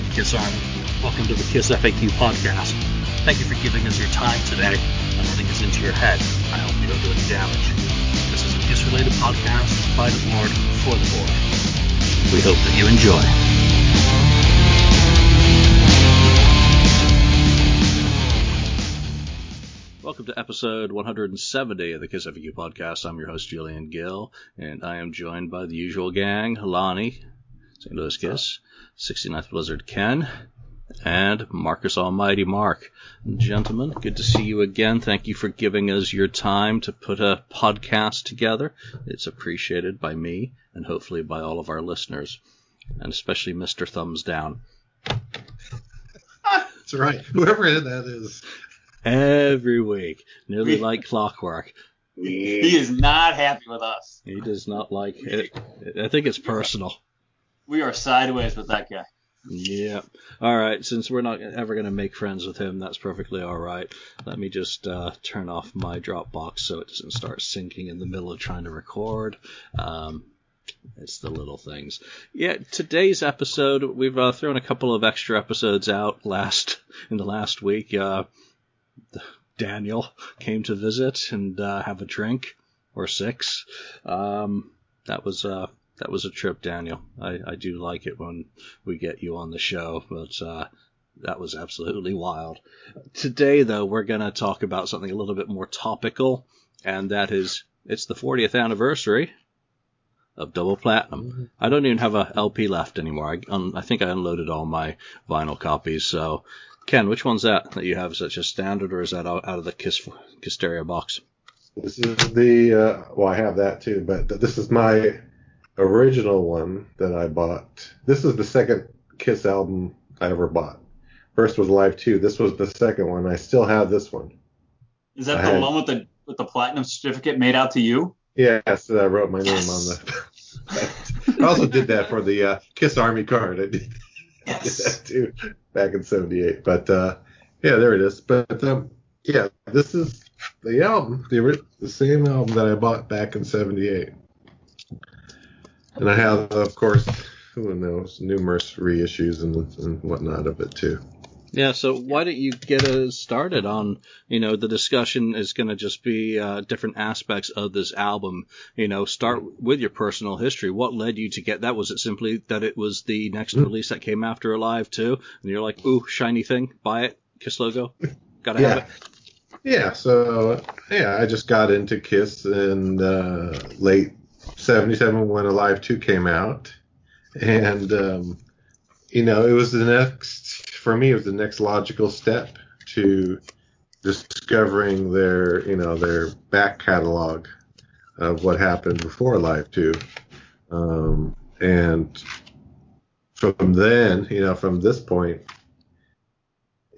right, Kiss Army. Welcome to the Kiss FAQ podcast. Thank you for giving us your time today and letting us into your head. I hope you don't do any damage. This is a Kiss related podcast by the board for the board. We hope that you enjoy. Welcome to episode 170 of the Kiss FAQ podcast. I'm your host, Julian Gill, and I am joined by the usual gang Lonnie, St. Louis Kiss, 69th Blizzard Ken, and Marcus Almighty Mark. Gentlemen, good to see you again. Thank you for giving us your time to put a podcast together. It's appreciated by me and hopefully by all of our listeners, and especially Mr. Thumbs Down. That's right. Whoever that is. Every week, nearly like clockwork. He is not happy with us. He does not like it. I think it's personal. We are sideways with that guy. Yeah. All right. Since we're not ever going to make friends with him, that's perfectly all right. Let me just uh, turn off my Dropbox so it doesn't start syncing in the middle of trying to record. Um, it's the little things. Yeah. Today's episode, we've uh, thrown a couple of extra episodes out last in the last week. Uh, Daniel came to visit and uh, have a drink or six. Um, that was uh, that was a trip, Daniel. I, I do like it when we get you on the show, but uh, that was absolutely wild. Today, though, we're going to talk about something a little bit more topical, and that is it's the 40th anniversary of Double Platinum. I don't even have a LP left anymore. I, um, I think I unloaded all my vinyl copies. So, Ken, which one's that that you have? Is that just standard, or is that out, out of the Kiss Kissteria box? This is the uh, well, I have that too, but th- this is my original one that I bought. This is the second Kiss album I ever bought. First was Live 2. This was the second one. I still have this one. Is that I the had- one with the with the platinum certificate made out to you? Yes, I wrote my name Yes. on the. I also did that for the uh, Kiss Army card. I did, I did that too back in '78. But uh, yeah, there it is. But um, yeah, this is the album, the the same album that I bought back in '78. And I have, of course, who knows, numerous reissues and, and whatnot of it too. Yeah, so why don't you get us started on, you know, the discussion is going to just be uh, different aspects of this album. You know, start with your personal history. What led you to get that? Was it simply that it was the next release that came after Alive too, And you're like, ooh, shiny thing, buy it, Kiss logo, gotta have it. Yeah, so yeah, I just got into Kiss in uh, late '77 when Alive 2 came out, and um, you know it was the next for me. It was the next logical step to discovering their you know their back catalog of what happened before Alive 2, um, and from then you know from this point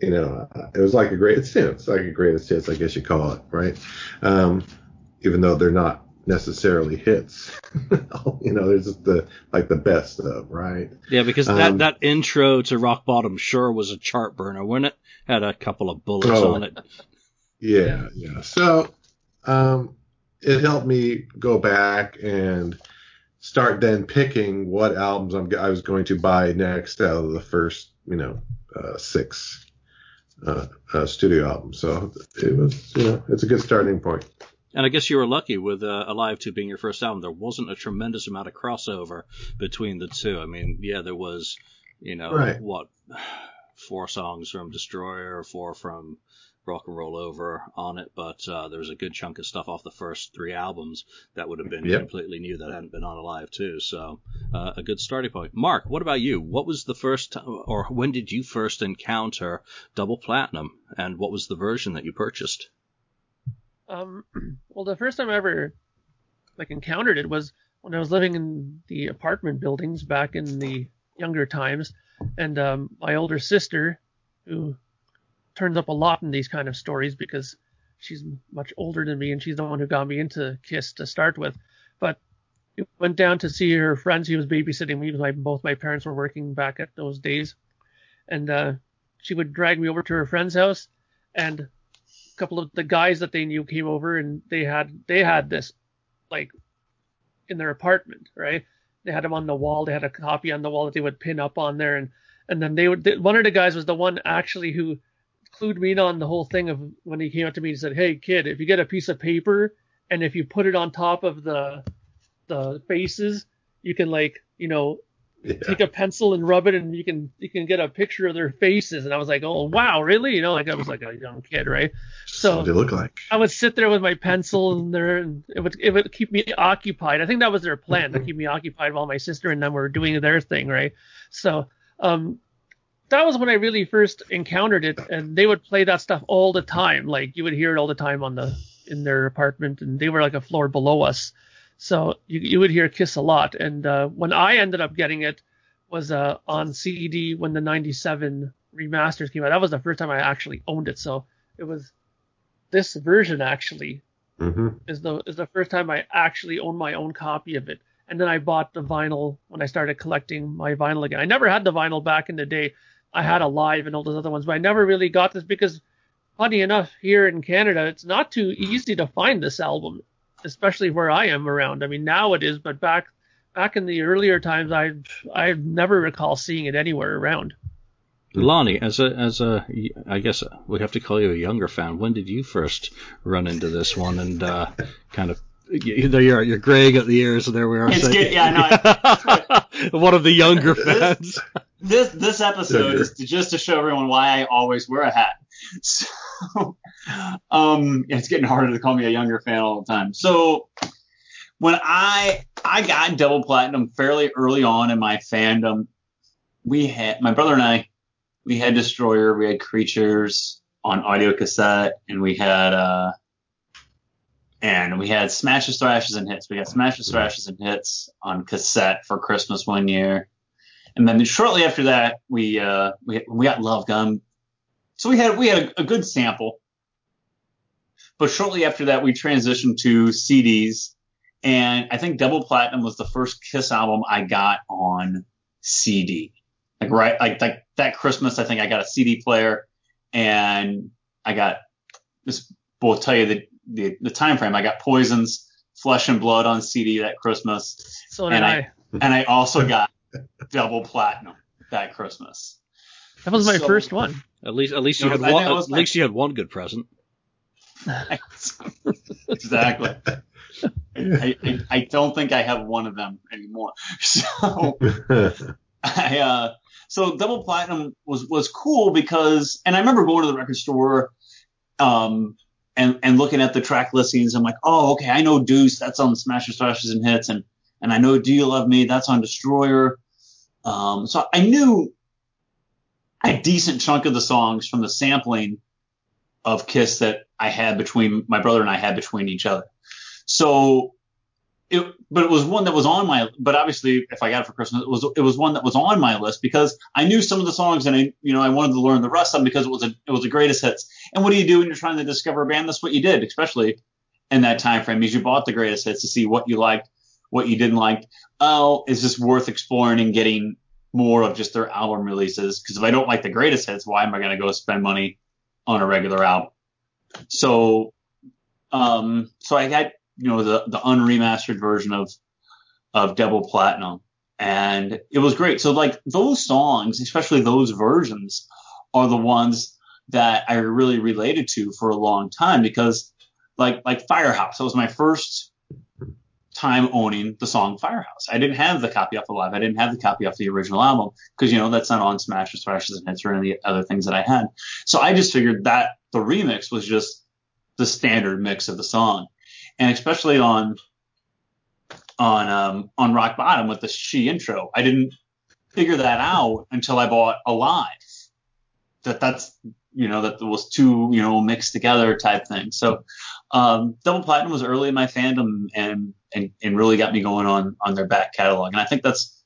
you know, it was like a great, it's like a greatest hits, I guess you call it, right? Um, even though they're not necessarily hits, you know, they're just the, like the best of, right? Yeah, because that, Um, that intro to Rock Bottom sure was a chart burner, wasn't it? Had a couple of bullets Oh. on it. Yeah, yeah. So, um, it helped me go back and start then picking what albums I'm, I was going to buy next out of the first, you know, uh, six, uh, uh, studio albums. So it was, you know, it's a good starting point. And I guess you were lucky with uh, Alive 2 being your first album. There wasn't a tremendous amount of crossover between the two. I mean, yeah, there was, you know, Right. what, four songs from Destroyer, four from Rock and Roll Over on it, but uh, there was a good chunk of stuff off the first three albums that would have been Yep. completely new that hadn't been on Alive 2. So uh, a good starting point. Mark, what about you? What was the first, t- or when did you first encounter Double Platinum, and what was the version that you purchased? Um, well, the first time I ever like encountered it was when I was living in the apartment buildings back in the younger times, and um, my older sister, who turns up a lot in these kind of stories because she's much older than me and she's the one who got me into Kiss to start with, but we went down to see her friends. He was babysitting me. My, both my parents were working back at those days, and uh, she would drag me over to her friend's house, and couple of the guys that they knew came over and they had they had this like in their apartment, right? They had them on the wall. They had a copy on the wall that they would pin up on there, and and then they would. th- One of the guys was the one actually who clued me in on the whole thing of when he came up to me and said, "Hey kid, if you get a piece of paper and if you put it on top of the the faces, you can like you know Yeah. take a pencil and rub it and you can you can get a picture of their faces. And I was like oh wow really? You know like I was like a young kid right? So what they look like. I would sit there with my pencil and there and it would it would keep me occupied. I think that was their plan to keep me occupied while my sister and them were doing their thing right? So um that was when I really first encountered it and they would play that stuff all the time. Like you would hear it all the time on the in their apartment and they were like a floor below us so you, you would hear Kiss a lot. And uh, when I ended up getting it was uh, on CD when the 97 remasters came out. That was the first time I actually owned it. So it was this version actually hmm is the is the first time I actually owned my own copy of it. And then I bought the vinyl when I started collecting my vinyl again. I never had the vinyl back in the day. I had a live and all those other ones, but I never really got this because funny enough, here in Canada, it's not too easy to find this album, especially where I am around. I mean, now it is, but back back in the earlier times, I I never recall seeing it anywhere around. Lonnie, as a as a I guess we have to call you a younger fan. When did you first run into this one and uh, kind of you, there you are, you're graying at the ears, and there we are. It's saying- good- yeah, one of the younger fans. This this episode is to, just to show everyone why I always wear a hat. So, um, it's getting harder to call me a younger fan all the time. So, when I I got double platinum fairly early on in my fandom, we had my brother and I, we had Destroyer, we had Creatures on audio cassette, and we had uh, and we had Smashes, Thrashes, and Hits. We got Smashes, Thrashes, and Hits on cassette for Christmas one year. And then shortly after that, we uh, we we got Love Gun. So we had we had a, a good sample. But shortly after that, we transitioned to CDs, and I think Double Platinum was the first Kiss album I got on CD. Like right, like like that Christmas, I think I got a CD player, and I got this. Will tell you the, the the time frame. I got Poisons, Flesh and Blood on CD that Christmas So And I, I- and I also got double platinum that Christmas. That was my so- first one. At least, at least you No, had one. think At was my- least you had one good present. Exactly. I, I, I don't think I have one of them anymore. So I uh so double platinum was was cool because and I remember going to the record store um and and looking at the track listings. I'm like oh okay I know Deuce. That's on Smashes Thrashes and Hits. And and I know Do You Love Me? That's on Destroyer. Um so I knew a decent chunk of the songs from the sampling of Kiss that I had between my brother and I had between each other so it, but it was one that was on my, but obviously if I got it for Christmas, it was, it was one that was on my list because I knew some of the songs and I, you know, I wanted to learn the rest of them because it was a, it was the greatest hits. And what do you do when you're trying to discover a band? That's what you did, especially in that time frame is you bought the greatest hits to see what you liked, what you didn't like. Oh, is this worth exploring and getting more of just their album releases? Because if I don't like the greatest hits, why am I going to go spend money on a regular album? So, um, so I had, you know, the, the unremastered version of, of Double Platinum. And it was great. So like those songs, especially those versions are the ones that I really related to for a long time because like, like Firehouse, that was my first time owning the song Firehouse. I didn't have the copy off the live. I didn't have the copy off the original album because, you know, that's not on Smashes, Thrashes, and Hits or any of the other things that I had. So I just figured that the remix was just the standard mix of the song. And especially on, on, um, on Rock Bottom with the She intro, I didn't figure that out until I bought Alive. That that's, you know, that was two, you know, mixed together type thing. So, um, Double Platinum was early in my fandom and, and, and really got me going on, on their back catalog. And I think that's,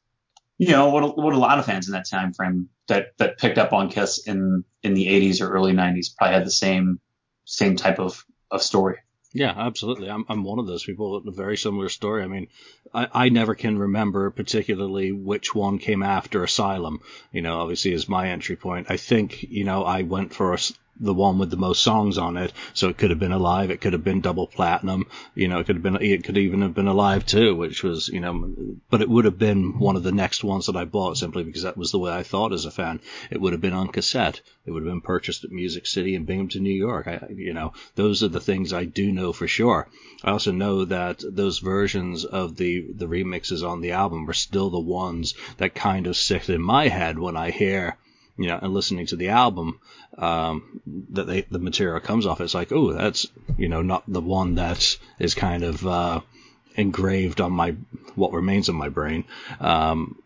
you know, what, a- what a lot of fans in that time frame that, that picked up on Kiss in, in the 80s or early 90s probably had the same, same type of, of story. Yeah, absolutely. I'm I'm one of those people with a very similar story. I mean, I, I never can remember particularly which one came after Asylum. You know, obviously is my entry point. I think you know I went for the one with the most songs on it. So it could have been alive. It could have been double platinum. You know, it could have been, it could even have been alive too, which was, you know, but it would have been one of the next ones that I bought simply because that was the way I thought as a fan. It would have been on cassette. It would have been purchased at Music City in Binghamton, New York. I, you know, those are the things I do know for sure. I also know that those versions of the, the remixes on the album are still the ones that kind of sit in my head when I hear you know, and listening to the album um, that they, the material comes off, it's like, oh, that's you know not the one that is kind of uh, engraved on my what remains of my brain. Um,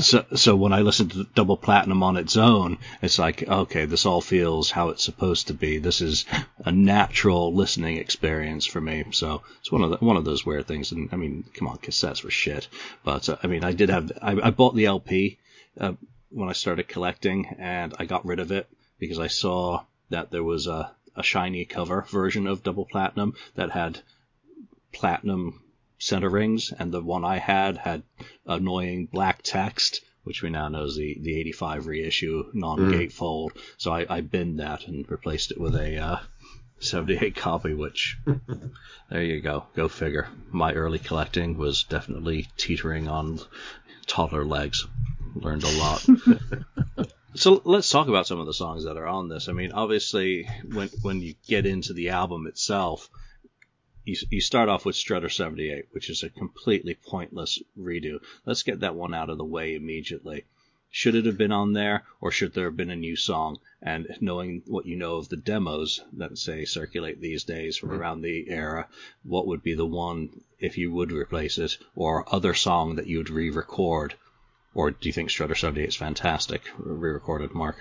so, so when I listen to Double Platinum on its own, it's like, okay, this all feels how it's supposed to be. This is a natural listening experience for me. So it's one of the, one of those weird things. And I mean, come on, cassettes were shit. But uh, I mean, I did have, I, I bought the LP uh, when I started collecting, and I got rid of it because I saw that there was a, a shiny cover version of Double Platinum that had platinum center rings, and the one I had had annoying black text, which we now know is the, the 85 reissue non-gatefold. Mm. So I, I binned that and replaced it with a uh, 78 copy, which there you go. Go figure. My early collecting was definitely teetering on toddler legs learned a lot. so let's talk about some of the songs that are on this. I mean, obviously, when when you get into the album itself, you, you start off with Strutter 78, which is a completely pointless redo. Let's get that one out of the way immediately. Should it have been on there, or should there have been a new song? And knowing what you know of the demos that say circulate these days from around the era, what would be the one if you would replace it, or other song that you would re-record or do you think Strutter 78 is fantastic, re-recorded, Mark?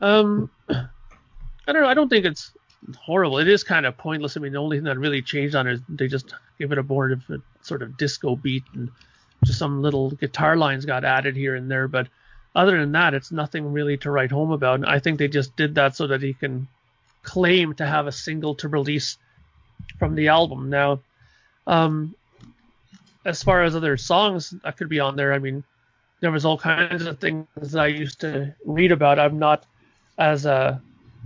Um, I don't know. I don't think it's horrible. It is kind of pointless. I mean, the only thing that really changed on it is they just gave it a board of a sort of disco beat and just some little guitar lines got added here and there. But other than that, it's nothing really to write home about. And I think they just did that so that he can claim to have a single to release from the album. Now, um, as far as other songs that could be on there, I mean, there was all kinds of things that I used to read about. I'm not as uh,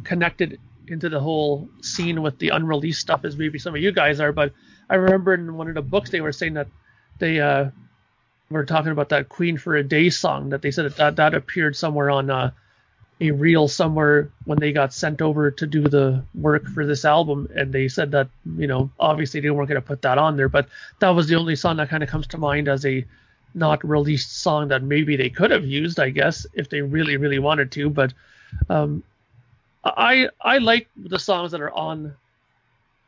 connected into the whole scene with the unreleased stuff as maybe some of you guys are, but I remember in one of the books they were saying that they uh, were talking about that Queen for a Day song that they said that that, that appeared somewhere on uh, a reel somewhere when they got sent over to do the work for this album and they said that you know obviously they weren't going to put that on there but that was the only song that kind of comes to mind as a not released song that maybe they could have used i guess if they really really wanted to but um, i i like the songs that are on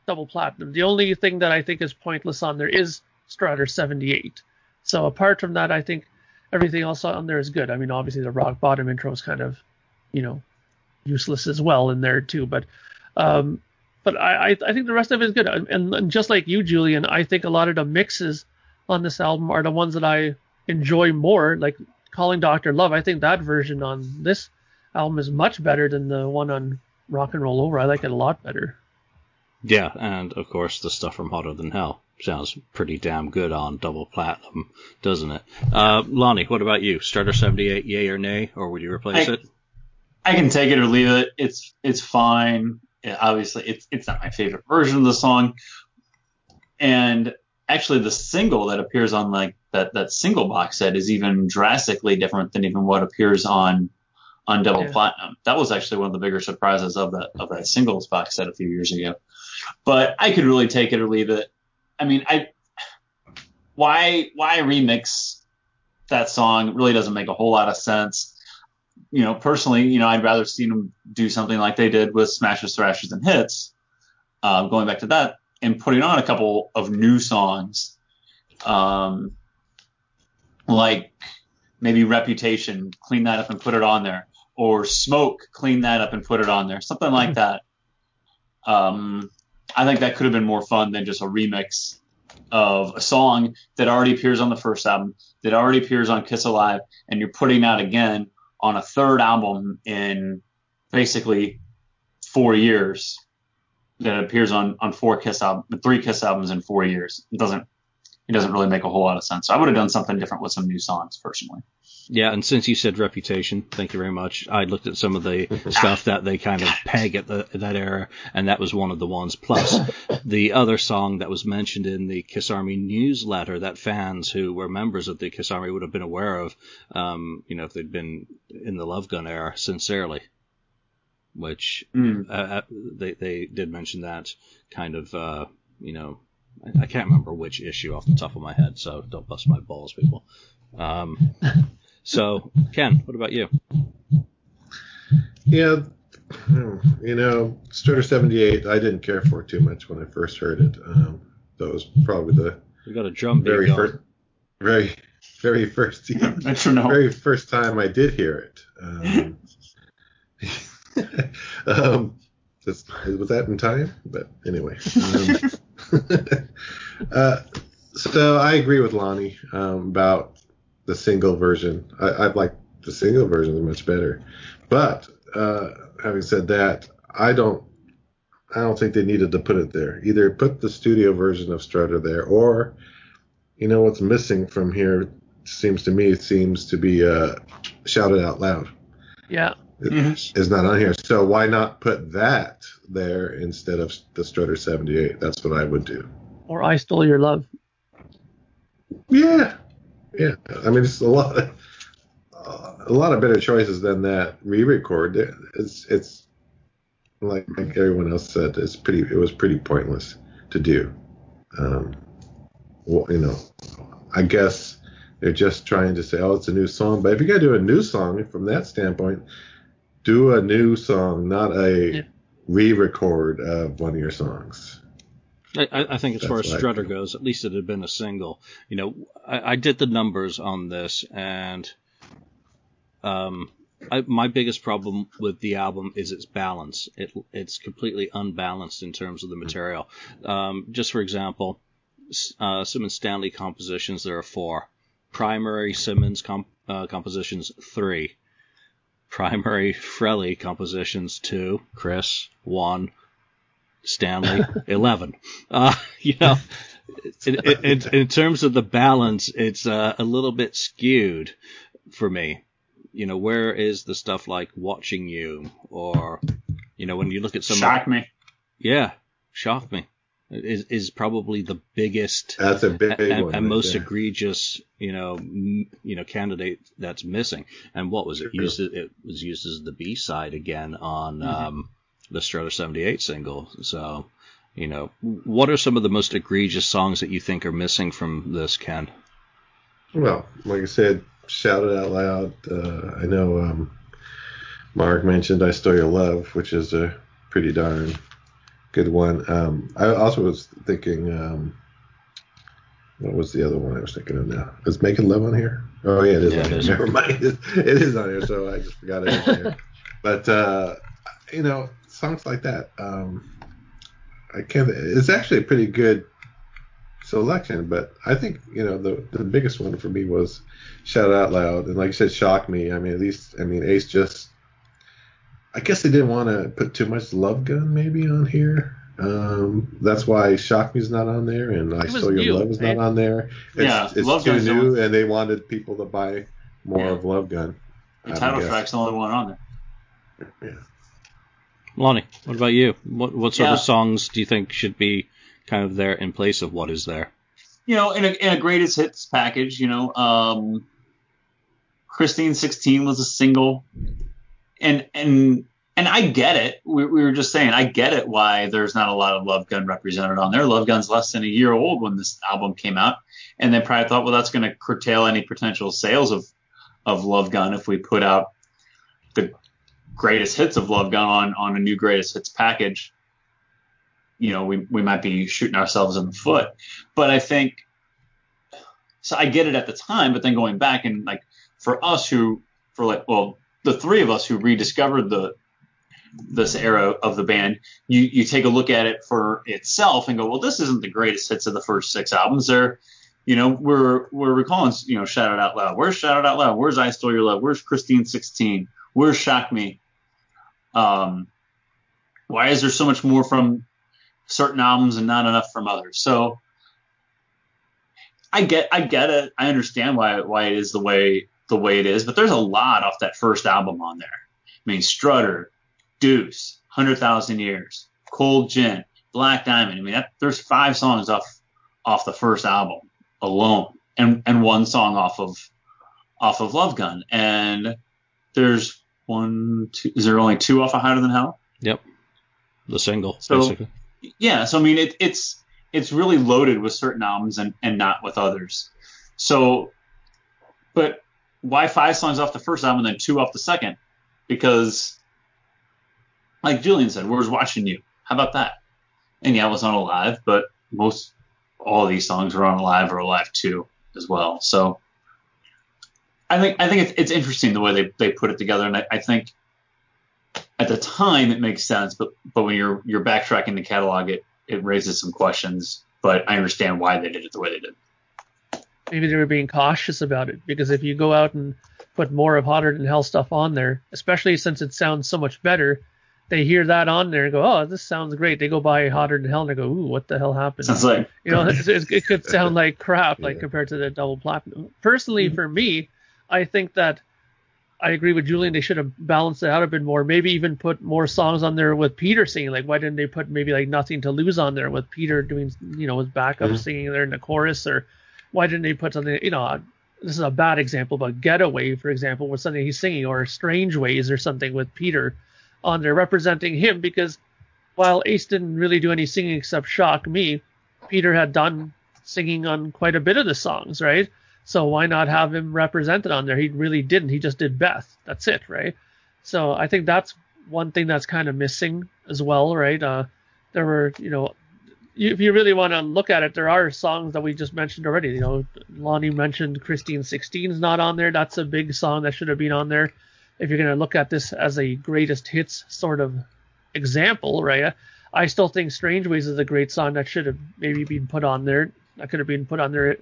double platinum. The only thing that i think is pointless on there is strutter 78 so apart from that i think everything else on there is good. I mean obviously the rock bottom intro is kind of you know useless as well in there too. But um, but I, I think the rest of it is good. And, and just like you, Julian, I think a lot of the mixes on this album are the ones that I enjoy more. Like Calling Doctor Love, I think that version on this album is much better than the one on Rock and Roll Over. I like it a lot better. Yeah, and of course the stuff from Hotter Than Hell sounds pretty damn good on double platinum, doesn't it? Uh, Lonnie, what about you? Strutter 78, yay or nay, or would you replace I, it? I can take it or leave it. It's it's fine. It, obviously, it's it's not my favorite version of the song. And actually, the single that appears on like that that single box set is even drastically different than even what appears on on Double yeah. Platinum. That was actually one of the bigger surprises of that of that singles box set a few years ago. But I could really take it or leave it. I mean, I why why remix that song it really doesn't make a whole lot of sense you know, personally, you know, I'd rather see them do something like they did with Smashes, Thrashes, and Hits, uh, going back to that, and putting on a couple of new songs, um, like maybe Reputation, clean that up and put it on there, or Smoke, clean that up and put it on there, something like that. Um, I think that could have been more fun than just a remix of a song that already appears on the first album, that already appears on Kiss Alive, and you're putting out again on a third album in basically four years that appears on on four Kiss album, three Kiss albums in four years. It doesn't it doesn't really make a whole lot of sense. So I would have done something different with some new songs personally. Yeah, and since you said Reputation, thank you very much. I looked at some of the stuff that they kind of peg at the, that era, and that was one of the ones. Plus, the other song that was mentioned in the Kiss Army newsletter that fans who were members of the Kiss Army would have been aware of, um, you know, if they'd been in the Love Gun era, Sincerely, which Mm. uh, they they did mention that kind of, uh, you know, I, I can't remember which issue off the top of my head, so don't bust my balls, people. Um, so, Ken, what about you? Yeah, you know, Strutter 78, I didn't care for too much when I first heard it. Um, that was probably the We got a drum beat very going. first, very, very first, yeah, Metronome. very first time I did hear it. Um, um, was that in time? But anyway. Um, uh, so I agree with Lonnie um, about the single version. I, I like the single version much better. But uh, having said that, I don't. I don't think they needed to put it there. Either put the studio version of Strutter there, or you know what's missing from here seems to me seems to be uh, shout it out loud. Yeah. It- Mhm. Is not on here. So why not put that there instead of the Strutter 78? That's what I would do. Or I Stole Your Love. Yeah, yeah. I mean, it's a lot, of, uh, a lot of better choices than that re-record. It's it's like, like everyone else said, it's pretty. It was pretty pointless to do. Um, well, you know, I guess they're just trying to say, oh, it's a new song. But if you're gonna do a new song from that standpoint, do a new song, not a Yeah. re-record of one of your songs. I, I think as far as Strutter goes, at least it had been a single. You know, I, I did the numbers on this, and um, I, my biggest problem with the album is its balance. It it's completely unbalanced in terms of the material. Um, just for example, uh, Simmons Stanley compositions there are four. Primary Simmons comp, uh, compositions three. Primary Frehley compositions two. Criss one. Stanley 11. Uh, you know, in, in, in, in terms of the balance, it's uh, a little bit skewed for me. You know, where is the stuff like watching you or, you know, when you look at some, Shock me. yeah, shock me is, is probably the biggest That's a big and, one. and right most there. egregious, you know, m- you know, candidate that's missing. And what was it Sure. used? It was used as the B side again on um, the Strutter '78 single. So, you know, what are some of the most egregious songs that you think are missing from this, Ken? Well, like I said, shout it out loud. Uh, I know um, Mark mentioned "I Stole Your Love," which is a pretty darn good one. Um, I also was thinking, um, what was the other one I was thinking of now? Is "Making Love" on here? Oh yeah, it is Yeah, on it here. is. Never mind, it, it is on here. So I just forgot it was there. But uh, you know, songs like that. Um, I can't. It's actually a pretty good selection, but I think you know the the biggest one for me was "Shout Out Loud," and like you said, "Shock Me." I mean, at least I mean Ace just. I guess they didn't want to put too much Love Gun maybe on here. Um, that's why "Shock Me" is not on there, and "I It Stole Your new, Love" is not right? on there. It's, Yeah, it's Love too Gun's new, only- and they wanted people to buy more Yeah. of Love Gun. The title guess. track's the only one on there. Yeah. Lonnie, what about you? What what sort Yeah. of songs do you think should be kind of there in place of what is there? you know, in a, in a greatest hits package, you know, um, Christine 16 was a single, and and and I get it. We, we were just saying, I get it why there's not a lot of Love Gun represented on there. Love Gun's less than a year old when this album came out, and they probably thought, well, that's going to curtail any potential sales of of Love Gun if we put out the greatest hits of Love Gun on on a new greatest hits package. You know, we we might be shooting ourselves in the foot. But I think so I get it at the time, but then going back and like for us who for like well the three of us who rediscovered the this era of the band, you you take a look at it for itself and go, well, this isn't the greatest hits of the first six albums. They're you know, we're we're recalling, you know, shout it out loud. Where's shout it out loud? Where's I Stole Your Love? Where's Christine 16? Where's Shock Me? Um, why is there so much more from certain albums and not enough from others? So I get I get it. I understand why why it is the way the way it is, but there's a lot off that first album on there. I mean, Strutter, Deuce, Hundred Thousand Years, Cold Gin, Black Diamond. I mean, that, there's five songs off off the first album alone, and and one song off of off of Love Gun, and there's one, two. Is there only two off of Hotter Than Hell? Yep. The single, So- basically. yeah so i mean it, it's it's really loaded with certain albums and, and not with others so but why five songs off the first album and then two off the second because like julian said where's watching you how about that and yeah it was on alive but most all of these songs were on alive or alive 2 as well so i think i think it's, it's interesting the way they, they put it together and I, I think at the time it makes sense, but but when you're you're backtracking the catalog, it it raises some questions. But I understand why they did it the way they did. maybe they were being cautious about it because if you go out and put more of hotter than hell stuff on there especially since it sounds so much better they hear that on there and go oh this sounds great they go buy hotter than hell and they go ooh what the hell happened Sounds like you know it, it could sound like crap like Yeah. compared to the double platinum personally mm-hmm. for me i think that i agree with julian they should have balanced it out a bit more maybe even put more songs on there with peter singing like why didn't they put maybe like nothing to lose on there with peter doing you know his backup Mhm. singing there in the chorus or why didn't they put something you know this is a bad example but getaway for example with something he's singing or strange ways or something with peter on there representing him because while ace didn't really do any singing except shock me peter had done singing on quite a bit of the songs right so why not have him represented on there he really didn't he just did beth that's it right so i think that's one thing that's kind of missing as well right uh there were you know if you really want to look at it, there are songs that we just mentioned already. You know, Lonnie mentioned Christine 16 is not on there. That's a big song that should have been on there. If you're going to look at this as a greatest hits sort of example, right? I still think Strange Ways is a great song that should have maybe been put on there. That could have been put on there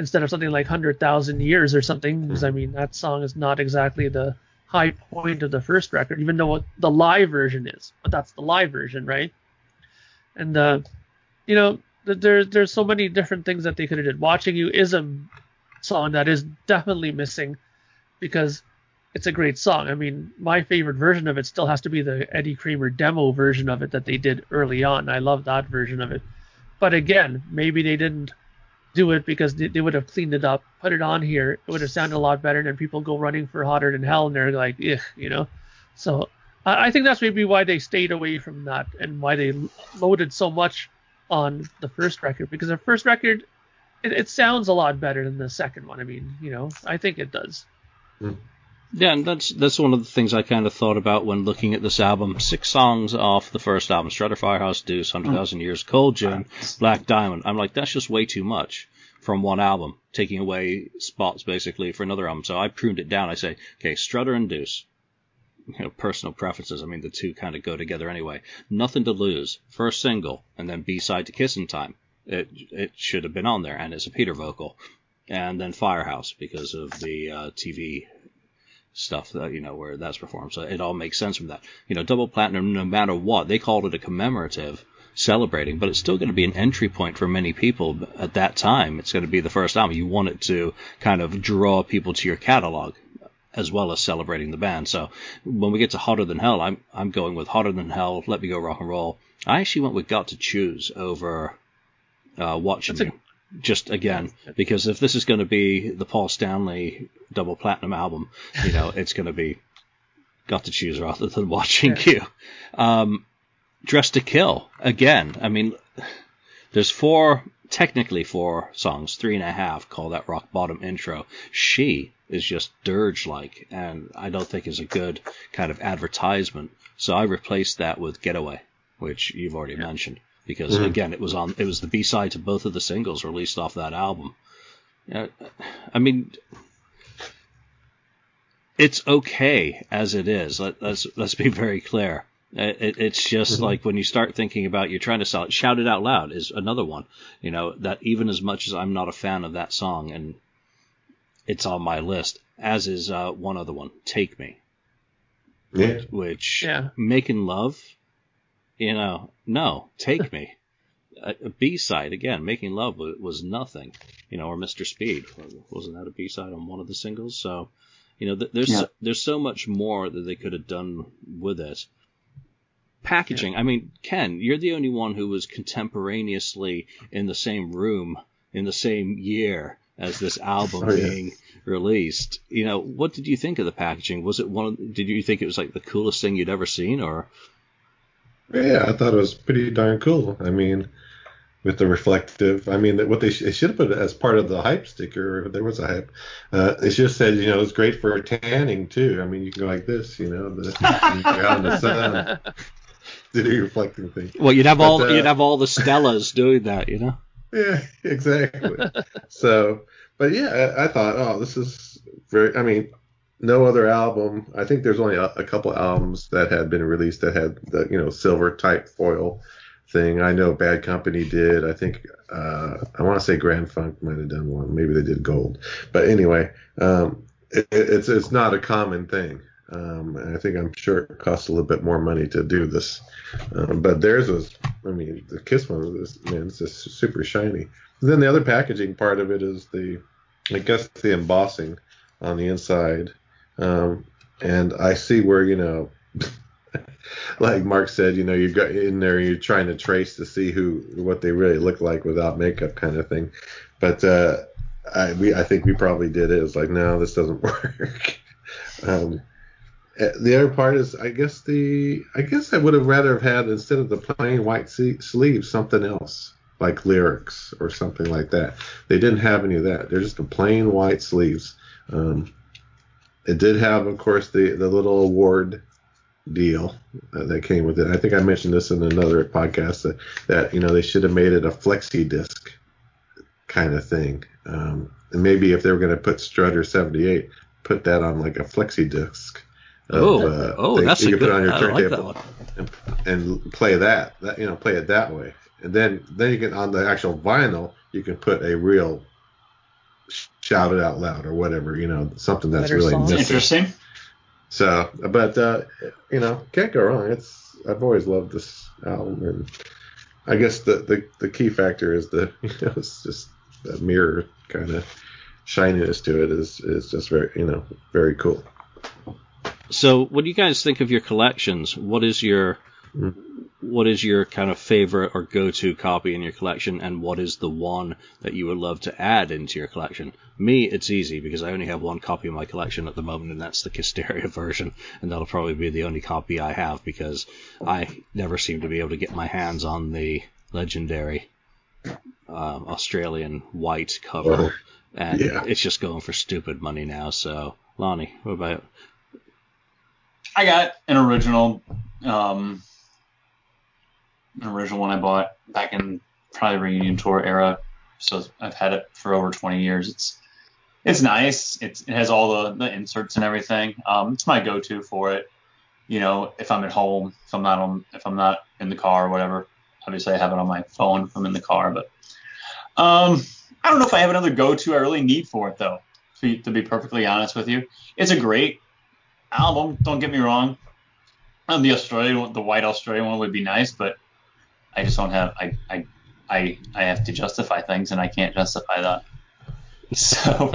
instead of something like 100,000 Years or something. Because, I mean, that song is not exactly the high point of the first record, even though the live version is. But that's the live version, right? And, uh, you know, th- there, there's so many different things that they could have did. Watching You is a song that is definitely missing because it's a great song. I mean, my favorite version of it still has to be the Eddie Kramer demo version of it that they did early on. I love that version of it. But again, maybe they didn't do it because they, would have cleaned it up, put it on here. It would have sounded a lot better, and people go running for hotter than hell, and they're like, ugh, you know. So I, I think that's maybe why they stayed away from that and why they loaded so much on the first record because the first record it, it sounds a lot better than the second one. I mean, you know, I think it does. Hmm. Yeah, and that's that's one of the things I kind of thought about when looking at this album. Six songs off the first album: Strutter, Firehouse, Deuce, Hundred Thousand Years, Cold Gin, Black Diamond. I'm like, that's just way too much from one album, taking away spots basically for another album. So I pruned it down. I say, okay, Strutter and Deuce. You know, personal preferences. I mean, the two kind of go together anyway. Nothing to lose. First single, and then B side to Kissin' Time. It it should have been on there, and it's a Peter vocal. And then Firehouse because of the uh, TV stuff that you know where that's performed. So it all makes sense from that. You know, double platinum, no matter what, they called it a commemorative celebrating, but it's still going to be an entry point for many people at that time. It's going to be the first album. You want it to kind of draw people to your catalog as well as celebrating the band. So when we get to Hotter Than Hell, I'm I'm going with Hotter Than Hell, Let Me Go Rock and Roll. I actually went with Got to Choose over uh, Watching That's a-. Just again, because if this is going to be the Paul Stanley double platinum album, you know, it's going to be Got to Choose rather than Watching You. Um, Dress to Kill, again, I mean, there's four, technically four songs, three and a half, call that rock bottom intro. She is just dirge like, and I don't think is a good kind of advertisement. So I replaced that with Getaway, which you've already mentioned, because Mhm. again, it was on, it was the B side to both of the singles released off that album. Yeah, I mean, it's okay as it is. Let, let's let's be very clear. It, it, it's just Mhm. like when you start thinking about you're trying to sell it. Shout it out loud is another one. You know that even as much as I'm not a fan of that song and it's on my list, as is uh, one other one, Take Me, Yeah. which Yeah. making love. You know, no, take me. a, a B side again, "Making Love" was, was nothing, you know, or "Mr. Speed" wasn't that a B side on one of the singles? So, you know, th- there's Yeah. so, there's so much more that they could have done with it. Packaging. I mean, Ken, you're the only one who was contemporaneously in the same room in the same year as this album Oh, yeah. being released. You know, what did you think of the packaging? Was it one? Of, did you think it was like the coolest thing you'd ever seen, or Yeah, I thought it was pretty darn cool. I mean, with the reflective, I mean, what they, sh- they should have put it as part of the hype sticker. If there was a hype, uh, should have said, you know, it's great for tanning too. I mean, you can go like this, you know, the, out in the sun, do the reflecting thing. well, you'd have But, all uh, you'd have all the Stellas doing that, you know? Yeah, exactly. so, but yeah, I, I thought, oh, this is very. I mean, no other album. I think there's only a, a couple albums that had been released that had the you know silver type foil thing. I know Bad Company did. I think uh, I want to say Grand Funk might have done one. Maybe they did gold. But anyway, um, it, it's it's not a common thing. Um, I think I'm sure it costs a little bit more money to do this. Um, but theirs was, I mean, the Kiss one was, man, it's just super shiny. And then the other packaging part of it is the, I guess the embossing on the inside. Um, and I see where, you know, like Mark said, you know, you've got in there, you're trying to trace to see who, what they really look like without makeup kind of thing. But, uh, I, we, I think we probably did it. It's like, no, this doesn't work. um, uh, the other part is, I guess the, I guess I would have rather have had instead of the plain white sleeves, something else like lyrics or something like that. They didn't have any of that. They're just the plain white sleeves. Um, it did have, of course, the the little award deal that came with it. I think I mentioned this in another podcast that, that you know they should have made it a flexi disc kind of thing. Um, and maybe if they were going to put Strutter 78, put that on like a flexi disc. of, Oh, uh, oh, that that's you a could good. put on your I like and, and play that, that you know play it that way and then then you can on the actual vinyl you can put a real shout it out loud or whatever you know something that's Better really song. missing Interesting. so but uh you know can't go wrong it's i've always loved this album and i guess the the, the key factor is the you know it's just the mirror kind of shininess to it is is just very you know very cool So, what do you guys think of your collections? What is your Mm. What is your kind of favorite or go-to copy in your collection, and what is the one that you would love to add into your collection? Me, it's easy because I only have one copy in my collection at the moment, and that's the Kissteria version, and that'll probably be the only copy I have because I never seem to be able to get my hands on the legendary um, Australian white cover, and yeah. it's just going for stupid money now. So, Lonnie, what about I got an original, um, original one I bought back in probably reunion tour era. So I've had it for over 20 years. It's it's nice. It's, it has all the, the inserts and everything. Um, it's my go-to for it. You know, if I'm at home, if I'm not on, if I'm not in the car or whatever. Obviously, I have it on my phone if I'm in the car. But um, I don't know if I have another go-to I really need for it though. To be, to be perfectly honest with you, it's a great album. Don't get me wrong. Um, the Australian the white Australian one would be nice, but I just don't have. I I I I have to justify things, and I can't justify that. So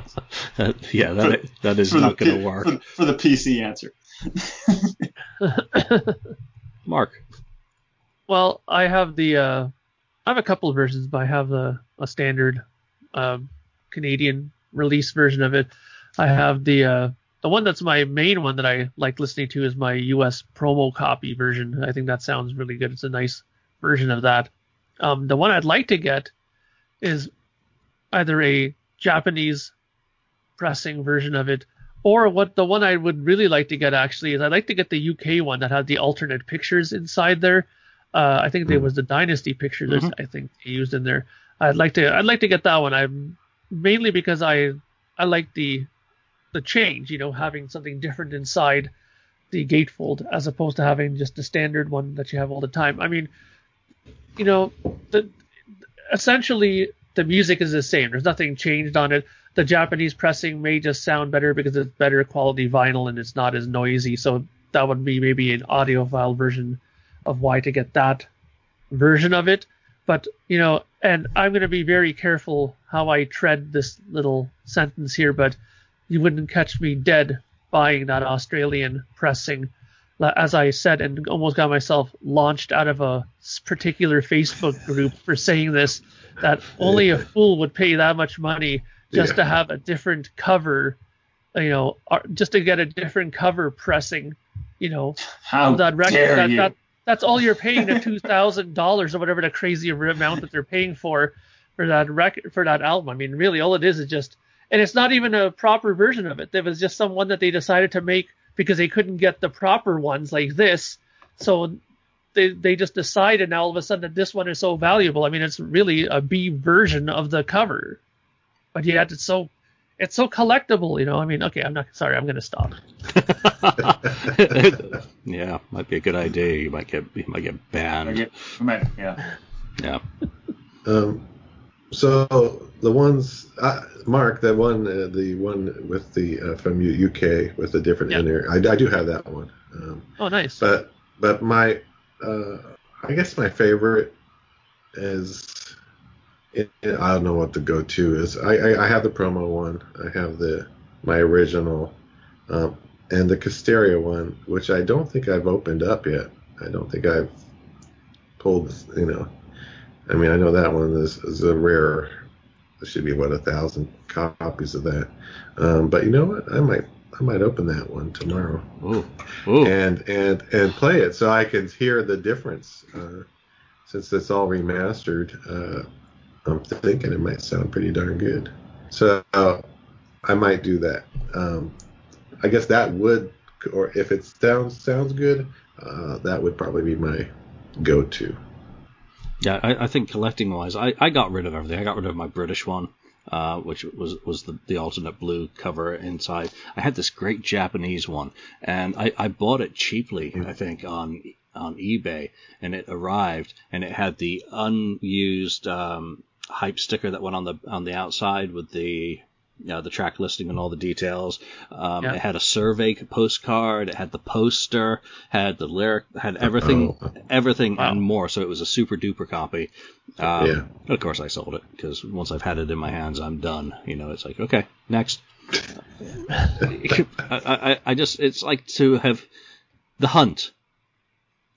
yeah, that that is not going to work. For, for the PC answer. Mark, Well, I have the uh, I have a couple of versions, but I have the a standard um, Canadian release version of it. I have the uh, the one that's my main one that I like listening to is my US promo copy version. I think that sounds really good. It's a nice version of that. Um, the one I'd like to get is either a Japanese pressing version of it or what the one I would really like to get actually is I'd like to get the UK one that had the alternate pictures inside there. Uh, I think there was the Dynasty picture that I think they used in there. I'd like to I'd like to get that one. I'm mainly because I I like the the change, you know, having something different inside the gatefold as opposed to having just the standard one that you have all the time. I mean, you know, the essentially the music is the same. There's nothing changed on it. The Japanese pressing may just sound better because it's better quality vinyl and it's not as noisy. So that would be maybe an audiophile version of why to get that version of it. But you know, and I'm going to be very careful how I tread this little sentence here. But you wouldn't catch me dead buying that Australian pressing. As I said, and almost got myself launched out of a particular Facebook group for saying this, that only a fool would pay that much money just yeah. to have a different cover, you know, uh, just to get a different cover pressing, you know, How that record. Dare that, you. That, that's all you're paying the two thousand dollars or whatever the crazy amount that they're paying for for that record for that album. I mean, really, all it is is just, and it's not even a proper version of it. It was just someone that they decided to make because they couldn't get the proper ones like this. So they they just decided now all of a sudden that this one is so valuable. I mean, it's really a B version of the cover, but yet it's so it's so collectible. You know, I mean, okay, I'm not sorry, I'm going to stop. yeah, might be a good idea. You might get you might get banned. Get, yeah. Yeah. Um, so the ones, uh, Mark, that one, uh, the one with the uh, from UK with the different yeah. inner, I, I, do have that one. Um, oh, nice. But but my, uh, I guess my favorite is, it, I don't know what the go-to is. I, I, I have the promo one. I have the my original, um, and the Kissteria one, which I don't think I've opened up yet. I don't think I've pulled, you know. I mean, I know that one is, is a rare. There should be what a thousand copies of that. Um, but you know what? I might I might open that one tomorrow. Ooh. Ooh. And and and play it so I can hear the difference. Uh, since it's all remastered, uh, I'm thinking it might sound pretty darn good. So uh, I might do that. Um, I guess that would, or if it sounds sounds good, uh, that would probably be my go-to. Yeah, I, I think collecting wise, I, I got rid of everything. I got rid of my British one, uh, which was was the, the alternate blue cover inside. I had this great Japanese one, and I, I bought it cheaply, I think, on on eBay, and it arrived, and it had the unused um, hype sticker that went on the on the outside with the you know, the track listing and all the details. Um, yeah. It had a survey postcard. It had the poster. Had the lyric. Had everything, oh. everything wow. and more. So it was a super duper copy. Um, yeah. Of course, I sold it because once I've had it in my hands, I'm done. You know, it's like okay, next. I, I, I just it's like to have the hunt.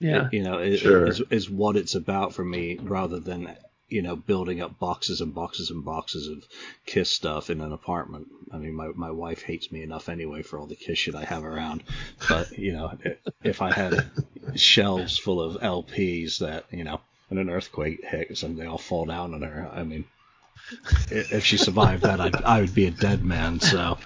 Yeah. You know, sure. is, is what it's about for me rather than you know, building up boxes and boxes and boxes of Kiss stuff in an apartment. I mean, my my wife hates me enough anyway for all the Kiss shit I have around. But you know, if I had shelves full of LPs that you know, when an earthquake hits and they all fall down on her, I mean, if she survived that, I'd, I would be a dead man. So,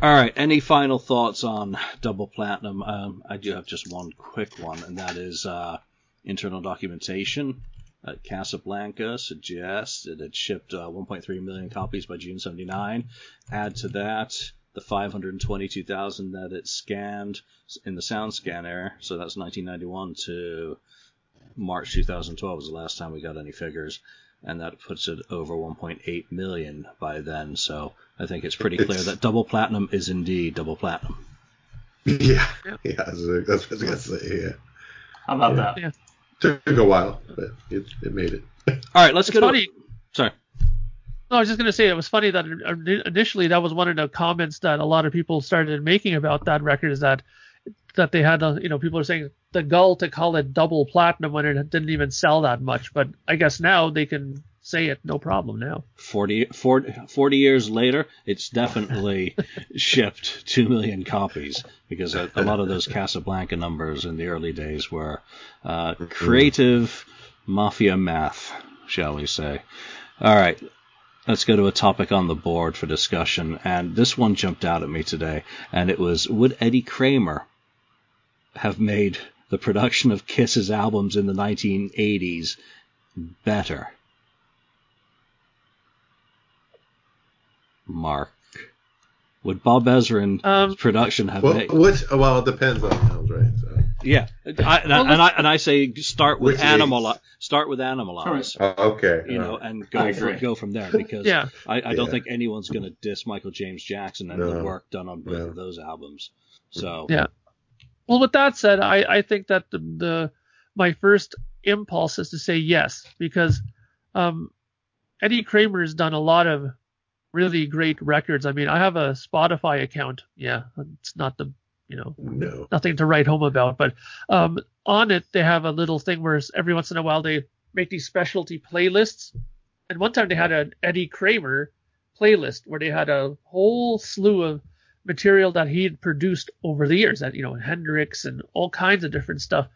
all right. Any final thoughts on Double Platinum? Um, I do have just one quick one, and that is uh, internal documentation uh, Casablanca suggests it had shipped uh, 1.3 million copies by June 79. Add to that the 522,000 that it scanned in the sound scanner, so that's 1991 to March 2012 was the last time we got any figures, and that puts it over 1.8 million by then. So I think it's pretty clear that double platinum is indeed double platinum. Yeah, yeah, that's what I was gonna say. Yeah. How about yeah. that? Yeah. Took a while, but it, it made it. All right, let's it's go funny. to. Sorry. No, I was just going to say it was funny that initially that was one of the comments that a lot of people started making about that record is that that they had, uh, you know, people are saying the gull to call it double platinum when it didn't even sell that much. But I guess now they can say it no problem now. 40, 40, 40 years later, it's definitely shipped 2 million copies because a, a, lot of those Casablanca numbers in the early days were uh, creative mafia math, shall we say. All right. Let's go to a topic on the board for discussion. And this one jumped out at me today. And it was Would Eddie Kramer have made the production of Kiss's albums in the 1980s better? Mark. Would Bob Ezrin's um, production have well, made? Which, well, it depends on albums, right? So. Yeah, I, and, well, and, I and I say start with animal, start with Animalize. Oh, okay. You know, and go for, go from there because yeah. I, I don't think anyone's going to diss Michael James Jackson and no. the work done on both no. of those albums. So yeah. Well, with that said, I, I think that the, the my first impulse is to say yes because um, Eddie Kramer has done a lot of really great records. I mean, I have a Spotify account. Yeah, it's not the you know No. nothing to write home about, but um, on it they have a little thing where every once in a while they make these specialty playlists. And one time they had an Eddie Kramer playlist where they had a whole slew of material that he had produced over the years, that you know Hendrix and all kinds of different stuff.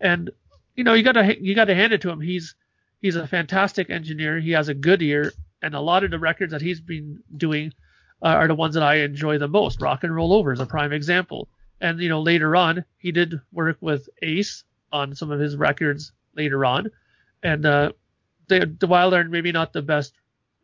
And you know you gotta you gotta hand it to him. He's he's a fantastic engineer. He has a good ear, and a lot of the records that he's been doing uh, are the ones that I enjoy the most. Rock and Roll Over is a prime example. And you know later on he did work with Ace on some of his records later on, and uh, the, the while they're maybe not the best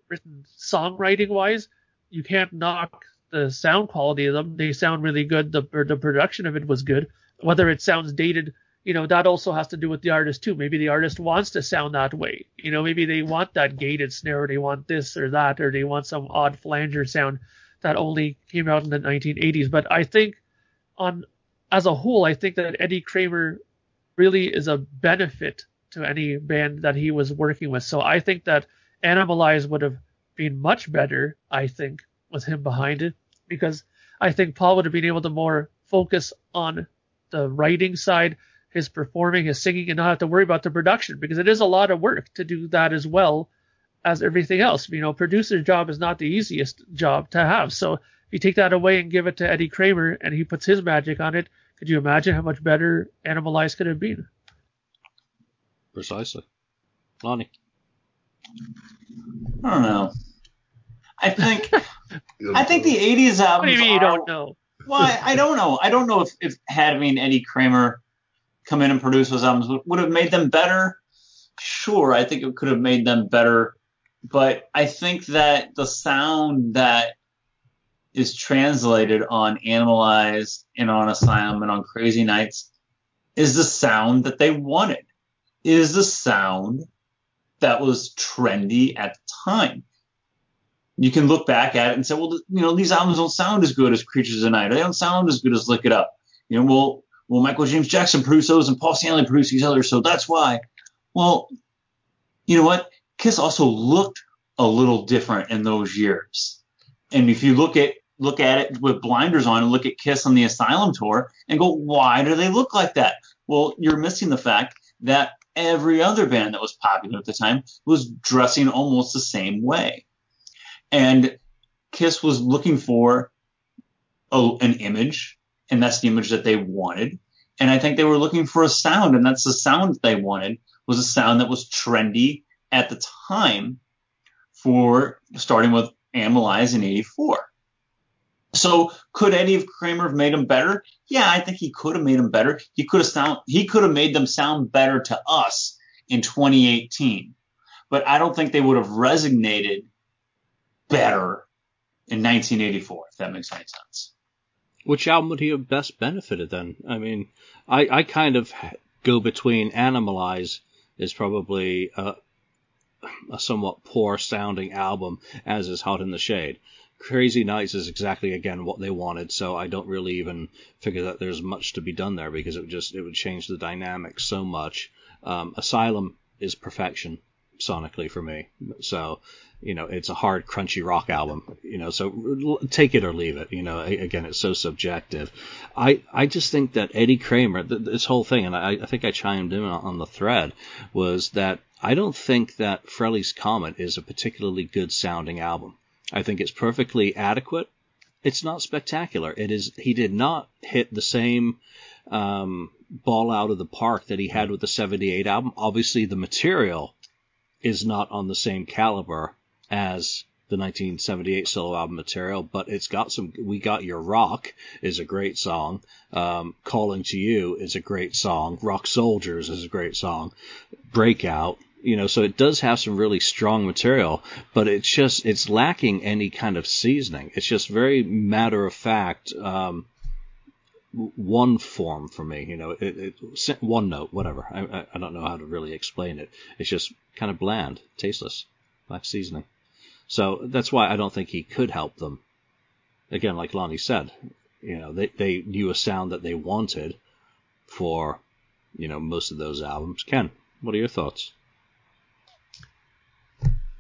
written songwriting wise, you can't knock the sound quality of them. They sound really good. The the production of it was good. Whether it sounds dated, you know, that also has to do with the artist too. Maybe the artist wants to sound that way. You know, maybe they want that gated snare, or they want this or that, or they want some odd flanger sound that only came out in the 1980s. But I think on as a whole, I think that Eddie Kramer really is a benefit to any band that he was working with. So I think that Animalize would have been much better, I think, with him behind it, because I think Paul would have been able to more focus on the writing side, his performing, his singing, and not have to worry about the production, because it is a lot of work to do that as well as everything else. You know, producer's job is not the easiest job to have. So if you take that away and give it to Eddie Kramer and he puts his magic on it, could you imagine how much better Animal Animalize could have been? Precisely. Lonnie. I don't know. I think I think the '80s albums. What do you mean you don't know? Well, I, I don't know. I don't know if, if having Eddie Kramer come in and produce those albums would, would have made them better. Sure, I think it could have made them better, but I think that the sound that is translated on Animalize and on Asylum and on Crazy Nights is the sound that they wanted. Is the sound that was trendy at the time you can look back at it and say, well, you know, these albums don't sound as good as Creatures of the Night. They don't sound as good as Lick It Up. You know, well, well, Michael James Jackson produced those and Paul Stanley produced these others, so that's why. Well, you know what? Kiss also looked a little different in those years. And if you look at look at it with blinders on and look at Kiss on the Asylum tour and go, why do they look like that? Well, you're missing the fact that every other band that was popular at the time was dressing almost the same way and Kiss was looking for a, an image, and that's the image that they wanted. And I think they were looking for a sound, and that's the sound they wanted was a sound that was trendy at the time for starting with Animalize in '84. So could Eddie Kramer have made them better? Yeah, I think he could have made them better. He could have sound he could have made them sound better to us in 2018. But I don't think they would have resonated better in 1984, if that makes any sense. Which album would he have best benefited then? I mean, I, I kind of go between Animalize is probably a, a somewhat poor sounding album, as is Hot in the Shade. Crazy Nights is exactly again what they wanted, so I don't really even figure that there's much to be done there because it would just it would change the dynamic so much. Um, Asylum is perfection sonically for me, so you know it's a hard crunchy rock album you know so take it or leave it you know again it's so subjective. I i just think that eddie kramer th- this whole thing and I, I think i chimed in on, the thread was that i don't think that Frehley's comet is a particularly good sounding album. I think it's perfectly adequate. It's not spectacular. It is he did not hit the same um, ball out of the park that he had with the 78 album. Obviously the material is not on the same caliber as the 1978 solo album material, but it's got some. We Got Your Rock is a great song. Um, Calling to You is a great song. Rock Soldiers is a great song. Breakout, you know, so it does have some really strong material, but it's just it's lacking any kind of seasoning. It's just very matter of fact. Um, one form for me, you know, it, it one note, whatever. I, I, don't know how to really explain it. It's just kind of bland, tasteless, lack seasoning. So that's why I don't think he could help them. Again, like Lonnie said, you know, they, they knew a sound that they wanted for, you know, most of those albums. Ken, What are your thoughts?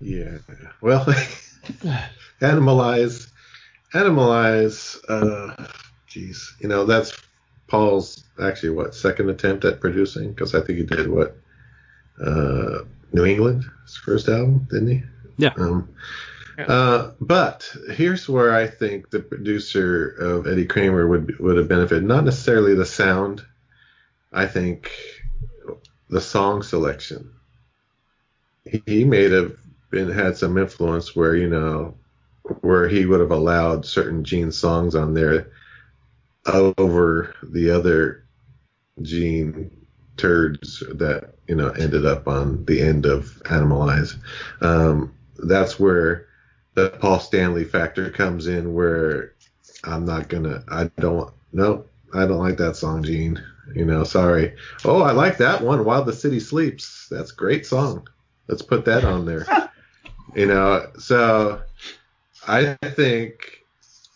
Yeah. Well, Animalize, Animalize. Uh, geez, you know that's Paul's actually what second attempt at producing because I think he did what uh, New England his first album, didn't he? Yeah. Um, uh, but here's where I think the producer of Eddie Kramer would would have benefited. Not necessarily the sound. I think the song selection. He, he may have been had some influence where you know where he would have allowed certain Gene songs on there over the other Gene turds that you know ended up on the end of Animalize. Um, that's where the Paul Stanley factor comes in, where I'm not gonna, I don't, no, I don't like that song, Gene. You know, sorry. Oh, I like that one, While the City Sleeps. That's a great song. Let's put that on there. you know, so I think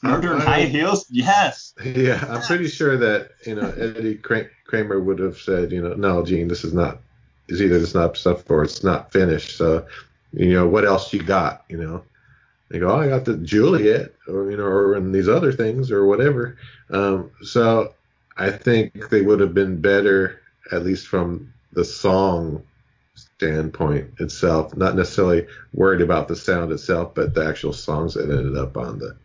Murder in High Heels? Yes. Yeah, I'm pretty sure that you know Eddie Kramer would have said, you know, no, Gene, this is not, is either this not stuff or it's not finished. So, you know, what else you got? You know, they go, oh, I got the Juliet, or you know, or and these other things or whatever. Um, so I think they would have been better, at least from the song standpoint itself, not necessarily worried about the sound itself, but the actual songs that ended up on the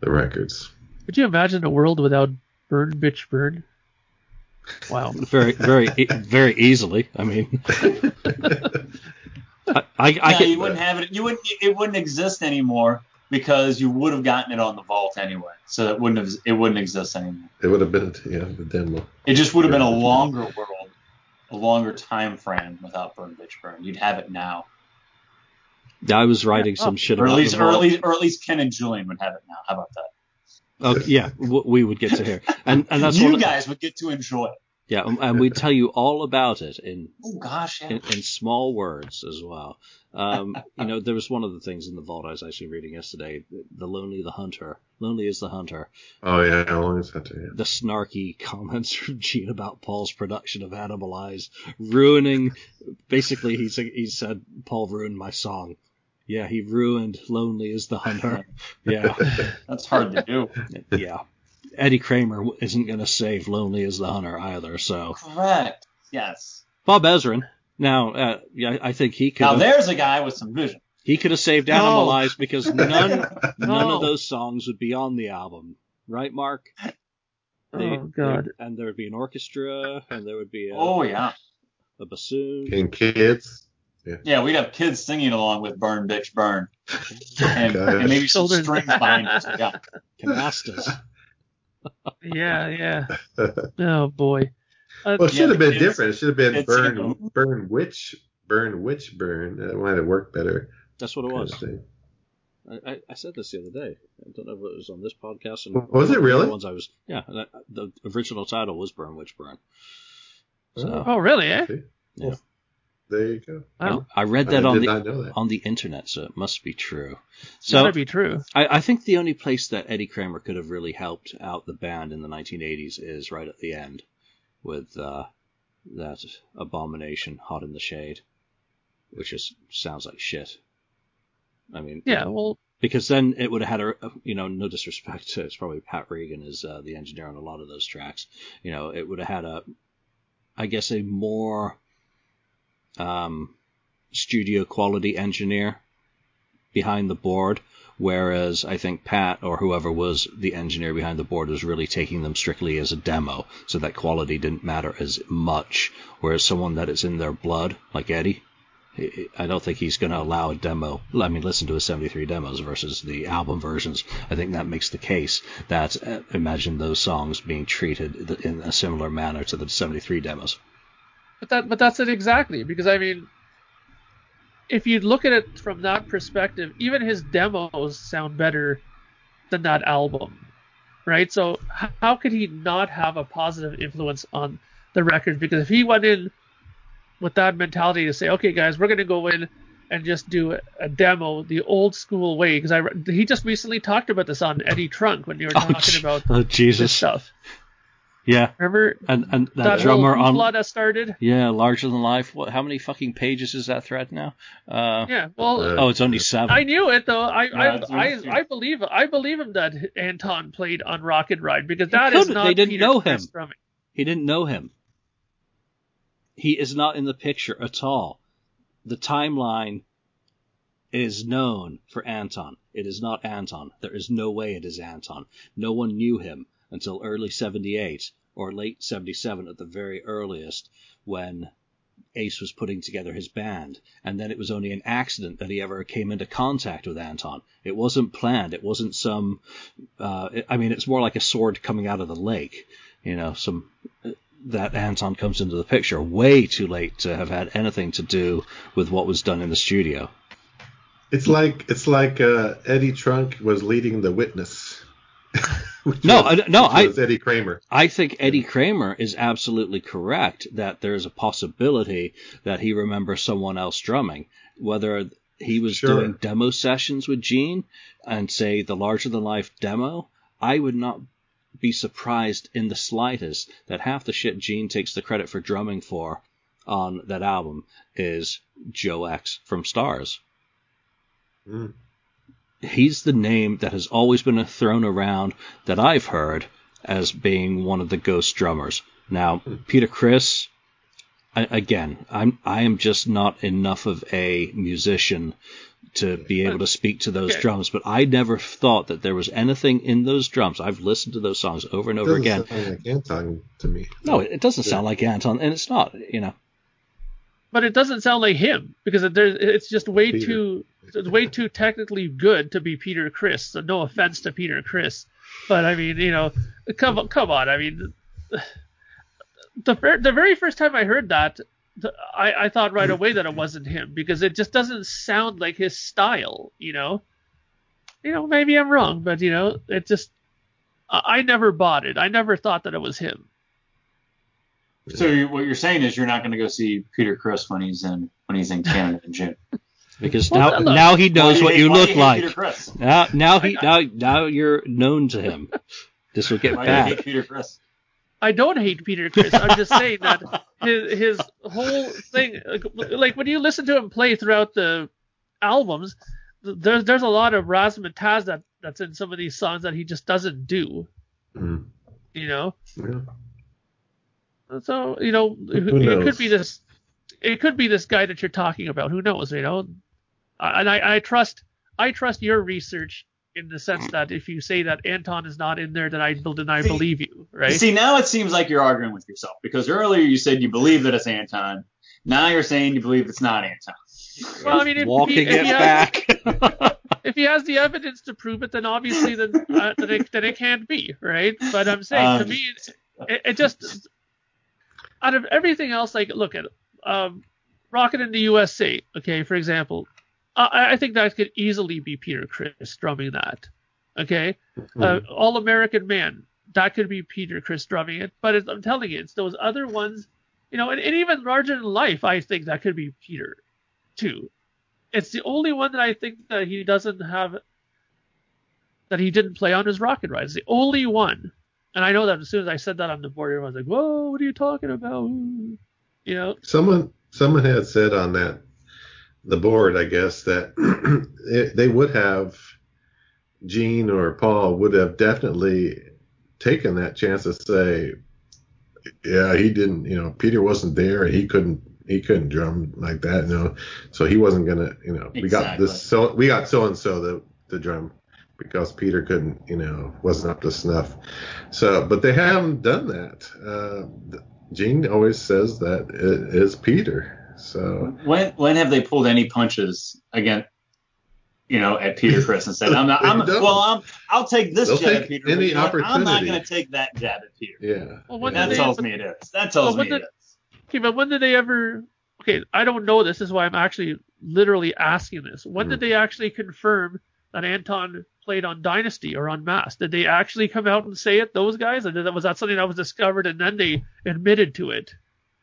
the records. Could you imagine a world without Burn Bitch Burn? Wow. very, very, very easily. I mean, I, I, I yeah, you wouldn't have it. You wouldn't. It wouldn't exist anymore because you would have gotten it on the vault anyway. So it wouldn't have. It wouldn't exist anymore. It would have been, yeah, the demo. It just would have been a longer world, a longer time frame without Burn Bitch Burn. You'd have it now. I was writing yeah. some oh. shit or about at least, or at least, or at least Ken and Julian would have it now. How about that? Oh yeah, we would get to hear, and and that's you guys would get to enjoy it. Yeah, and we tell you all about it in oh gosh, yeah. in, in, small words as well. Um, you know, there was one of the things in the vault I was actually reading yesterday. The lonely, the hunter, lonely is the hunter. Oh yeah, lonely is the hunter. Yeah. The snarky comments from Gene about Paul's production of Animalize ruining. Basically, he said he said Paul ruined my song. Yeah, he ruined Lonely as the Hunter. Yeah. That's hard to do. Yeah. Eddie Kramer isn't going to save Lonely as the Hunter either, so. Correct. Yes. Bob Ezrin. Now, uh, yeah, I think he could. Now there's a guy with some vision. He could have saved Animalize no. because none none of those songs would be on the album, right, Mark? They, oh God! and there would be an orchestra, and there would be a, oh yeah, a bassoon and kids. Yeah. yeah, we'd have kids singing along with "Burn, Bitch, Burn," and, and maybe some strings behind us. Yeah, canastas. yeah, yeah. Oh boy. Uh, well, it should yeah, have been kids, different. It should have been "Burn, Burn, Witch, Burn, Witch, Burn." That might have worked better. That's what it was. I, I, said this the other day. I don't know if it was on this podcast. And was it really? The Ones I was, yeah. The original title was "Burn, Witch, Burn." So, oh, really? Eh? Yeah. There you go. I, I read that I on the on the internet, so it must be true. So gotta be true. I, I think the only place that Eddie Kramer could have really helped out the band in the 1980s is right at the end, with uh, that abomination, "Hot in the Shade," which just sounds like shit. I mean, yeah, well, because then it would have had a, you know, no disrespect to it's probably Pat Regan is uh, the engineer on a lot of those tracks. You know, it would have had a, I guess, a more um, studio quality engineer behind the board, whereas I think Pat or whoever was the engineer behind the board was really taking them strictly as a demo, so that quality didn't matter as much. Whereas someone that is in their blood, like Eddie, I don't think he's going to allow a demo. I mean, listen to his 73 demos versus the album versions. I think that makes the case that uh, imagine those songs being treated in a similar manner to the 73 demos. But that but that's it exactly because I mean if you look at it from that perspective, even his demos sound better than that album. Right? So how could he not have a positive influence on the record because if he went in with that mentality to say, "Okay guys, we're going to go in and just do a demo the old school way because I he just recently talked about this on Eddie Trunk when you were oh, talking about oh, Jesus stuff. Yeah, Remember and and that, that drummer whole on hoopla that started? yeah, larger than life. What? How many fucking pages is that thread now? Uh, Yeah. Well, Uh, oh, it's only seven. I knew it though. I Yeah, I, I I believe I believe him that Anton played on Rocket Ride because that is couldn't. not They didn't Peter know him. drumming. He didn't know him. He is not in the picture at all. The timeline is known for Anton. It is not Anton. There is no way it is Anton. No one knew him until early 78 or late 77 at the very earliest when Ace was putting together his band. And then it was only an accident that he ever came into contact with Anton. It wasn't planned. It wasn't some, uh, I mean, it's more like a sword coming out of the lake. You know, some, that Anton comes into the picture way too late to have had anything to do with what was done in the studio. It's like it's like uh, Eddie Trunk was leading the witness. No, was- I- no, I- Eddie Kramer. I think Eddie Kramer is absolutely correct that there is a possibility that he remembers someone else drumming, whether he was Sure. doing demo sessions with Gene and say the larger than life demo. I would not be surprised in the slightest that half the shit Gene takes the credit for drumming for on that album is Joe X from Starz. Mm. He's the name that has always been thrown around that I've heard as being one of the ghost drummers. Now, Peter Criss, I, again, I'm I am just not enough of a musician to be able to speak to those Okay. drums, but I never thought that there was anything in those drums. I've listened to those songs over and over Doesn't again. sound like Anton to me. No, it doesn't sound like Anton, and it's not. You know, But it doesn't sound like him because it's just way Peter. too it's way too technically good to be Peter Criss. So no offense to Peter Criss, but I mean you know come on- come on. I mean the the very first time I heard that. I, I thought right away that it wasn't him because it just doesn't sound like his style, you know. You know, maybe I'm wrong, but you know, it just I, I never bought it. I never thought that it was him. So you, what you're saying is you're not going to go see Peter Criss when he's in when he's in Canada in June. because Well, now look. now he knows Why what hate- you look hate like. Now now he now now you're known to him. This will get Why do you bad. hate Peter Criss? I don't hate Peter Criss. I'm just saying that his his whole thing, like, like when you listen to him play throughout the albums, there's there's a lot of razzmatazz that that's in some of these songs that he just doesn't do. Mm. You know, Yeah. So you know it, Who it knows? could be this, it could be this guy that you're talking about. Who knows? You know, and I I trust I trust your research in the sense that if you say that Anton is not in there, then I then I See- believe you, right? See, now it seems like you're arguing with yourself because earlier you said you believe that it's Anton. Now you're saying you believe it's not Anton. well, I mean, if Walking he, if it he has- back. if he has the evidence to prove it, then obviously then uh, then, it, then it can't be right. But I'm saying to Um, me, it, it, it just out of everything else, like look at um, Rockin' in the USA, okay, for example, I, I think that could easily be Peter Criss drumming that, okay. Uh, All American Man, that could be Peter Criss drumming it. But I'm telling you, it's those other ones, you know, and, and even larger than life, I think that could be Peter too. It's the only one that I think that he doesn't have that he didn't play on his Rocket Ride. It's the only one. And I know that as soon as I said that on the board, everyone's like, "Whoa, what are you talking about?" You know, Someone someone had said on that the board, I guess, that it, they would have Gene or Paul would have definitely taken that chance to say, yeah, he didn't, you know, Peter wasn't there. And he couldn't he couldn't drum like that, you know, so he wasn't gonna, you know, we got this so we got so and so the the drum because Peter couldn't, you know, wasn't up to snuff. So, but they haven't done that. Uh, Gene always says that it is Peter. So When when have they pulled any punches again? You know, at Peter Criss and said, "I'm not. I'm don't. well. I'm. I'll take this They'll jab take at Peter. any but I'm not going to take that jab at Peter. yeah, Well, when. That did they- tells me it is. That tells Well, me when did- is. okay, but when did they ever? Okay, I don't know. This is why I'm actually literally asking this. When did Hmm. they actually confirm that Anton played on Dynasty or on Mass? Did they actually come out and say it? Those guys, or did that was that something that was discovered and then they admitted to it?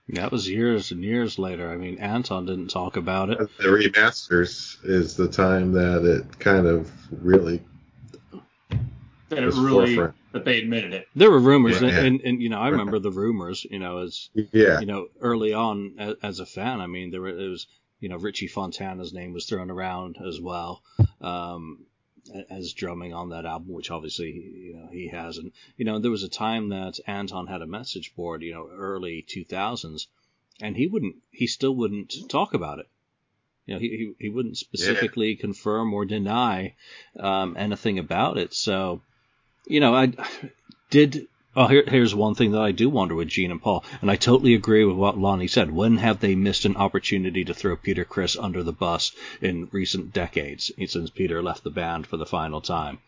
that was years and years later. I mean, Anton didn't talk about it. The remasters is the time that it kind of really That it really forefront. that they admitted it. There were rumors, Yeah. and, and, and you know, I remember the rumors. You know, as Yeah. you know, early on as, as a fan, I mean, there were, it was, you know, Richie Fontana's name was thrown around as well, um, a- as drumming on that album, which obviously, you know, he has. And, you know, there was a time that Anton had a message board, you know, early 2000s, and he wouldn't, he still wouldn't talk about it. You know, he, he, he wouldn't specifically confirm or deny, um, anything about it. So, you know, I did well, here, here's one thing that I do wonder with Gene and Paul, and I totally agree with what Lonnie said. When have they missed an opportunity to throw Peter Criss under the bus in recent decades since Peter left the band for the final time?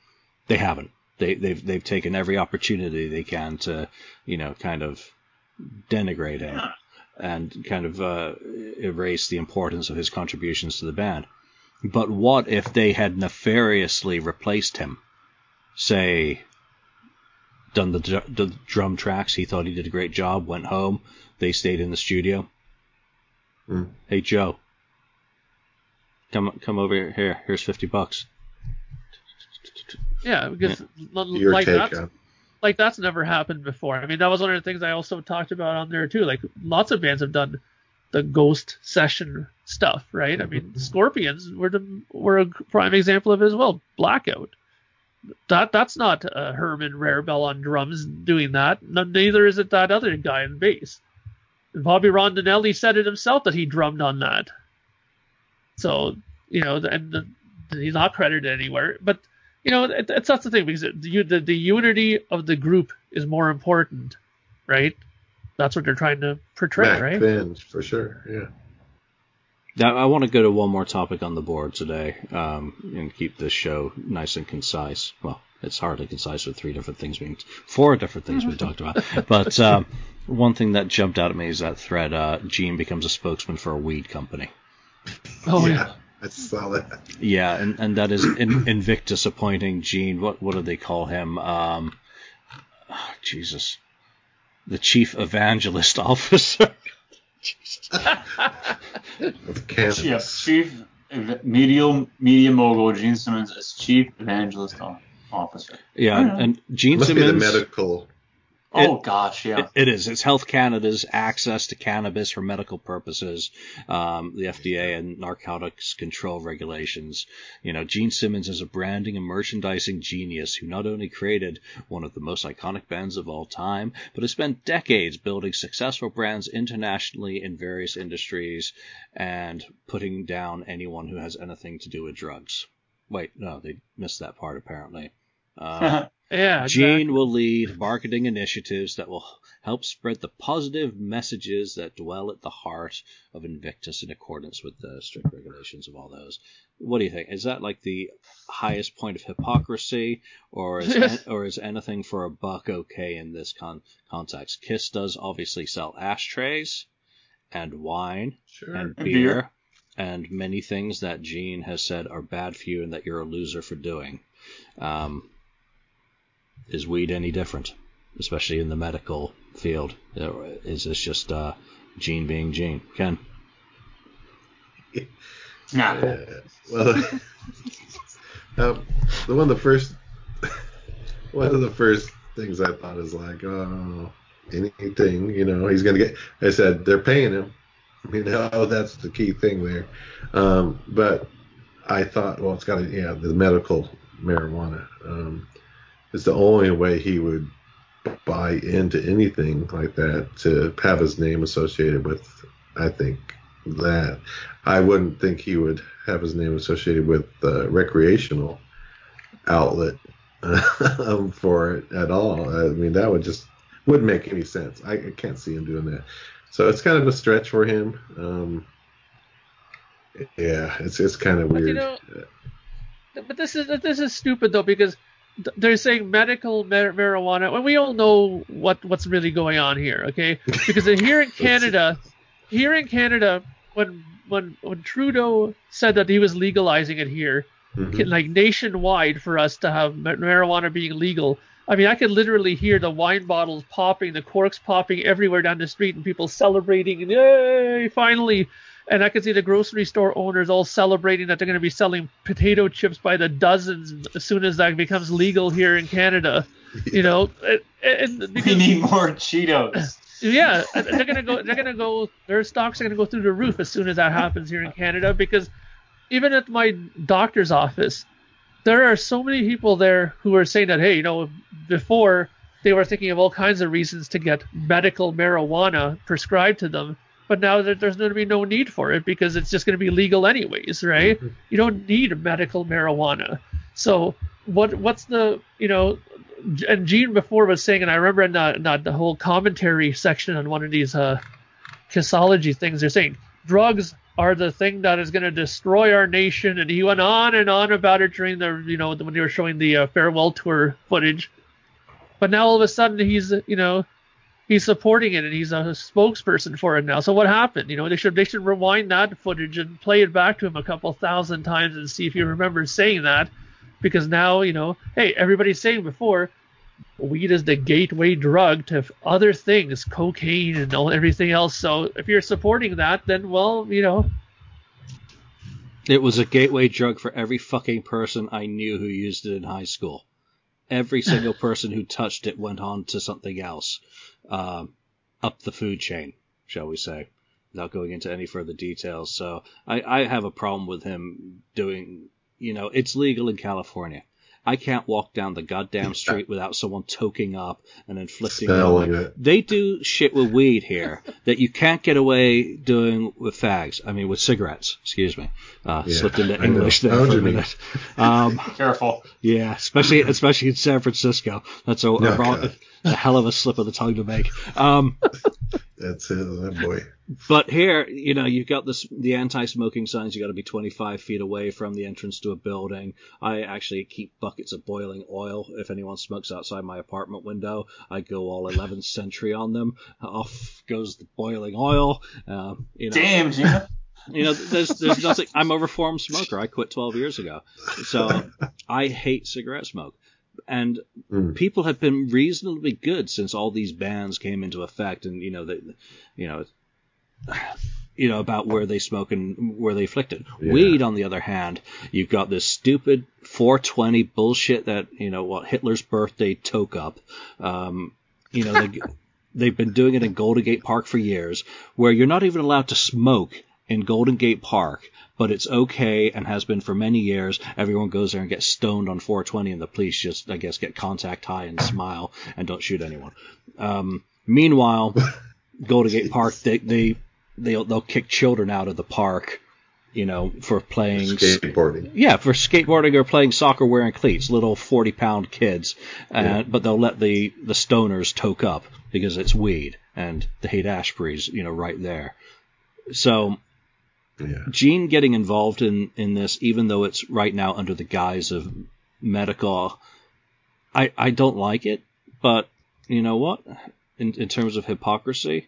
They haven't. They, they've they've taken every opportunity they can to, you know, kind of denigrate him and kind of uh, erase the importance of his contributions to the band. But what if they had nefariously replaced him? Say, done the, the drum tracks. He thought he did a great job. Went home. They stayed in the studio. Hmm. Hey Joe, come come over here. Here's fifty bucks. Yeah, because l- Your like take that's on. like that's never happened before. I mean, that was one of the things I also talked about on there too. Like lots of bands have done the ghost session stuff, right? I mean, Scorpions were the, were a prime example of it as well. Blackout. That that's not uh, Herman Rarebell on drums doing that. No, neither is it that other guy on bass. And Bobby Rondinelli said it himself that he drummed on that. So you know, and the, he's not credited anywhere. But you know, it, it's that's the thing because it, the, the the unity of the group is more important, right? That's what they're trying to portray, Mac right? Finch, for sure. Yeah. Now I want to go to one more topic on the board today, um, and keep this show nice and concise. Well, it's hardly concise with three different things being, four different things we talked about. But um, one thing that jumped out at me is that thread: uh, Gene becomes a spokesman for a weed company. Oh yeah. yeah. I saw that. Yeah, and, and that is in, Invictus appointing Gene. What what do they call him? Um, oh, Jesus, the chief evangelist officer. Jesus. Of Kansas. Yeah, chief ev- media media mogul Gene Simmons as chief evangelist o- officer. Yeah, Yeah. and Gene Must be Simmons. the medical. Oh gosh, yeah. It- it is. It's Health Canada's access to cannabis for medical purposes, um, the FDA and narcotics control regulations. You know, Gene Simmons is a branding and merchandising genius who not only created one of the most iconic bands of all time, but has spent decades building successful brands internationally in various industries and putting down anyone who has anything to do with drugs. Wait, no, they missed that part apparently. Um, Yeah. Gene exactly. will lead marketing initiatives that will help spread the positive messages that dwell at the heart of Invictus in accordance with the strict regulations of all those. What do you think? Is that like the highest point of hypocrisy, or is an- or is anything for a buck okay in this con- context? Kiss does obviously sell ashtrays and wine Sure. and And beer, beer. and many things that Gene has said are bad for you and that you're a loser for doing. Um, is weed any different, especially in the medical field? Is this just uh, Gene being Gene? Ken? Nah. Uh, well, um, the one of the first, one of the first things I thought is like, oh, anything, you know, he's gonna get. I said they're paying him. You know, that's the key thing there. Um, but I thought, well, it's got to, yeah, the medical marijuana. Um, is the only way he would buy into anything like that to have his name associated with. I think that I wouldn't think he would have his name associated with the recreational outlet um, for it at all. I mean, that would just wouldn't make any sense. I, I can't see him doing that. So it's kind of a stretch for him. Um, yeah, it's it's kind of But weird. you know, but this is this is stupid though because they're saying medical mar- marijuana when we all know what what's really going on here, okay? Because here in Canada, here in Canada, when when when Trudeau said that he was legalizing it here, Mhm. like nationwide for us to have ma- marijuana being legal. I mean, I could literally hear the wine bottles popping, the corks popping everywhere down the street, and people celebrating, and yay, finally! And I can see the grocery store owners all celebrating that they're going to be selling potato chips by the dozens as soon as that becomes legal here in Canada. You know, and, and We need more Cheetos. yeah, they're gonna go. They're gonna go. Their stocks are gonna go through the roof as soon as that happens here in Canada. Because even at my doctor's office, there are so many people there who are saying that, hey, you know, before they were thinking of all kinds of reasons to get medical marijuana prescribed to them, but now that there's going to be no need for it because it's just going to be legal anyways, right? You don't need medical marijuana. So what what's the you know and Gene before was saying, and I remember in the, in the, the whole commentary section on one of these uh, kissology things, they're saying drugs are the thing that is going to destroy our nation, and he went on and on about it during the you know when they were showing the uh, farewell tour footage. But now all of a sudden he's you know he's supporting it and he's a spokesperson for it now. So what happened? You know they should they should rewind that footage and play it back to him a couple thousand times and see if he remembers saying that because now you know hey everybody's saying before weed is the gateway drug to other things cocaine and all everything else so if you're supporting that then well you know It was a gateway drug for every fucking person I knew who used it in high school. Every single person who touched it went on to something else, um, up the food chain, shall we say, without going into any further details. So I, I have a problem with him doing, you know, it's legal in California. I can't walk down the goddamn street without someone toking up and inflicting. Smelling it. They do shit with weed here that you can't get away doing with fags. I mean, with cigarettes. Excuse me. Uh, Yeah, slipped into I. English I there know for a you mean. minute. Um, Careful. yeah, especially especially in San Francisco. That's a, a, wrong- God. A hell of a slip of the tongue to make. Um, That's it, that boy. but here, you know, you've got this the anti-smoking signs. You've got to be 25 feet away from the entrance to a building. I actually keep buckets of boiling oil. If anyone smokes outside my apartment window, I go all 11th century on them. Off goes the boiling oil. Uh, you know, Damn, Gina. you know, there's there's nothing. I'm a reformed smoker. I quit 12 years ago, so I hate cigarette smoke. And Mm. people have been reasonably good since all these bans came into effect, and you know that, you know, you know about where they smoke and where they afflict it. Yeah. Weed, on the other hand, you've got this stupid 420 bullshit that you know what Hitler's birthday toke up. Um, you know they. They've been doing it in Golden Gate Park for years, where you're not even allowed to smoke in Golden Gate Park, but it's okay and has been for many years. Everyone goes there and gets stoned on 420, and the police just, I guess, get contact high and smile and don't shoot anyone. Um, meanwhile, Golden Gate Park, they they they'll, they'll kick children out of the park, you know, for playing Skateboarding. yeah, for skateboarding or playing soccer wearing cleats, little forty pound kids, uh, Yeah. but they'll let the the stoners toke up because it's weed and the Haight Ashbury's, you know, right there. So Gene getting involved in in this, even though it's right now under the guise of medical, I I don't like it, but you know what? In in terms of hypocrisy.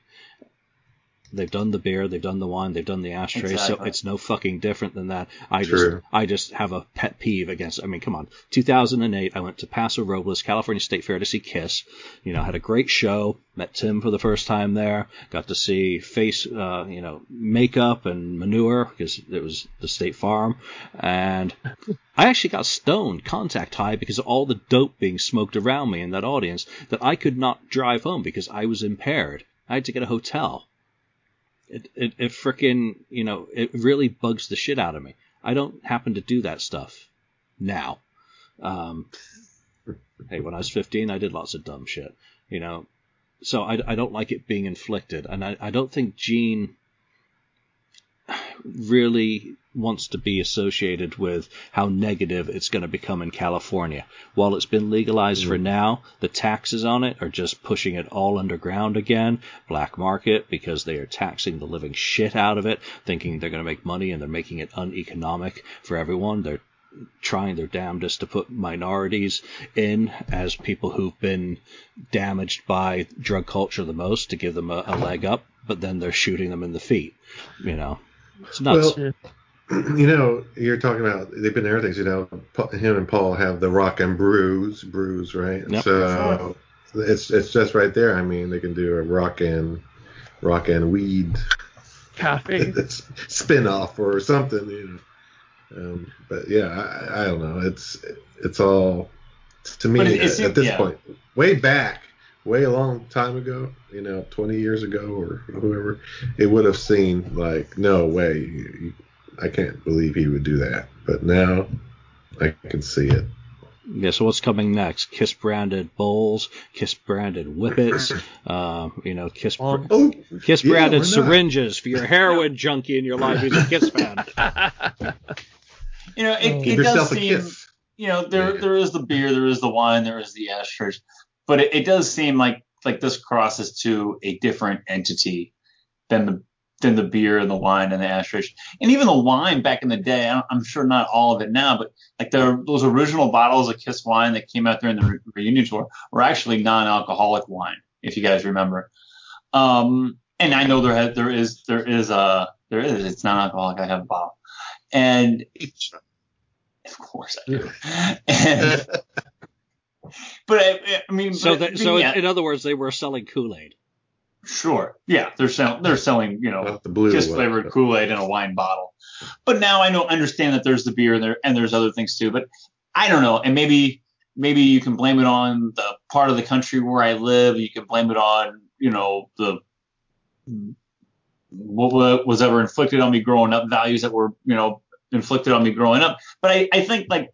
They've done the beer, they've done the wine, they've done the ashtray, so it's no fucking different than that. I True. just I just have a pet peeve against. I mean, come on. 2008, I went to Paso Robles, California State Fair to see Kiss. You know, had a great show. Met Tim for the first time there. Got to see face, uh, you know, makeup and manure because it was the State Farm. And I actually got stoned, contact high, because of all the dope being smoked around me in that audience that I could not drive home because I was impaired. I had to get a hotel. It, it, it frickin', you know, it really bugs the shit out of me. I don't happen to do that stuff now. Um, hey, when I was 15, I did lots of dumb shit, you know. So I, I don't like it being inflicted, and I, I don't think Gene really wants to be associated with how negative it's going to become in California. While it's been legalized for mm-hmm. now, the taxes on it are just pushing it all underground again, black market, because they are taxing the living shit out of it, thinking they're going to make money and they're making it uneconomic for everyone. They're trying their damnedest to put minorities in as people who've been damaged by drug culture the most to give them a, a leg up, but then they're shooting them in the feet. You know, it's nuts. Well, you know, you're talking about they've been there things. You know, him and Paul have the Rock and Brews, brews, right? Yep. So it's it's just right there. I mean, they can do a rock and rock and weed cafe spin off or something. You know. Um, but yeah, I, I don't know. It's it's all to me it- it at, at this yeah. point, way back, way a long time ago, you know, 20 years ago or whoever, it would have seemed like no way. You- you- I can't believe he would do that. But now I can see it. Yeah, so what's coming next? Kiss branded bowls, Kiss branded whippets, uh, you know, Kiss br- Um, Oh, Kiss yeah, branded why not? syringes for your heroin junkie in your life who's a Kiss fan. You know, it, Oh. it does seem you know there Yeah. there is the beer, there is the wine, there is the ashtrays, but it, it does seem like like this crosses to a different entity than the than the beer and the wine and the ashtrays, and even the wine back in the day. I'm, I'm sure not all of it now, but like the those original bottles of Kiss wine that came out during the re- reunion tour were actually non-alcoholic wine, if you guys remember. Um, and I know there has, there is there is a there is it's non-alcoholic. I have a bottle, and of course I do. and, but I, I mean, So, but, that, so yeah, in other words, they were selling Kool Aid. Sure, yeah, they're selling they're selling you know Not the blue kiss flavored Kool Aid in a wine bottle. But now I know understand that there's the beer and there and there's other things too. But I don't know, and maybe maybe you can blame it on the part of the country where I live. You can blame it on you know the what was ever inflicted on me growing up, values that were you know inflicted on me growing up. But I, I think like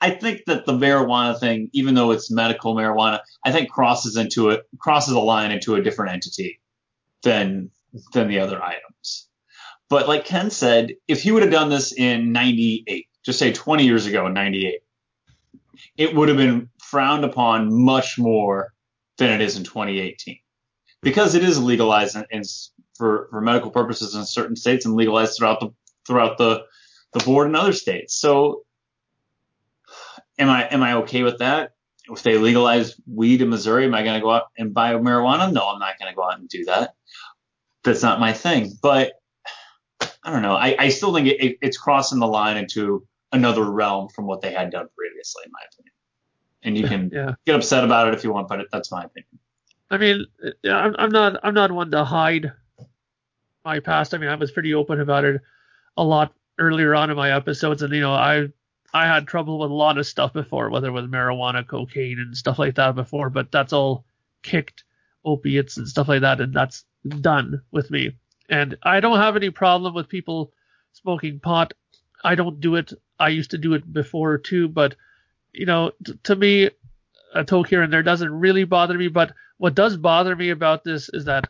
I think that the marijuana thing, even though it's medical marijuana, I think crosses into it crosses a line into a different entity than than the other items. But like Ken said, if he would have done this in 98, just say 20 years ago in 98, it would have been frowned upon much more than it is in 2018. Because it is legalized in, in, for, for medical purposes in certain states and legalized throughout the throughout the, the board in other states. So am I am I okay with that? If they legalize weed in Missouri, am I going to go out and buy marijuana? No, I'm not going to go out and do that. That's not my thing. But I don't know. I, I still think it, it, it's crossing the line into another realm from what they had done previously, in my opinion. And you can yeah. get upset about it if you want, but it, that's my opinion. I mean, yeah, I'm, I'm not I'm not one to hide my past. I mean, I was pretty open about it a lot earlier on in my episodes, and you know, I I had trouble with a lot of stuff before, whether it was marijuana, cocaine, and stuff like that before. But that's all kicked, opiates and stuff like that, and that's done with me. And I don't have any problem with people smoking pot. I don't do it. I used to do it before too, but you know, t- to me, a toke here and there doesn't really bother me. But what does bother me about this is that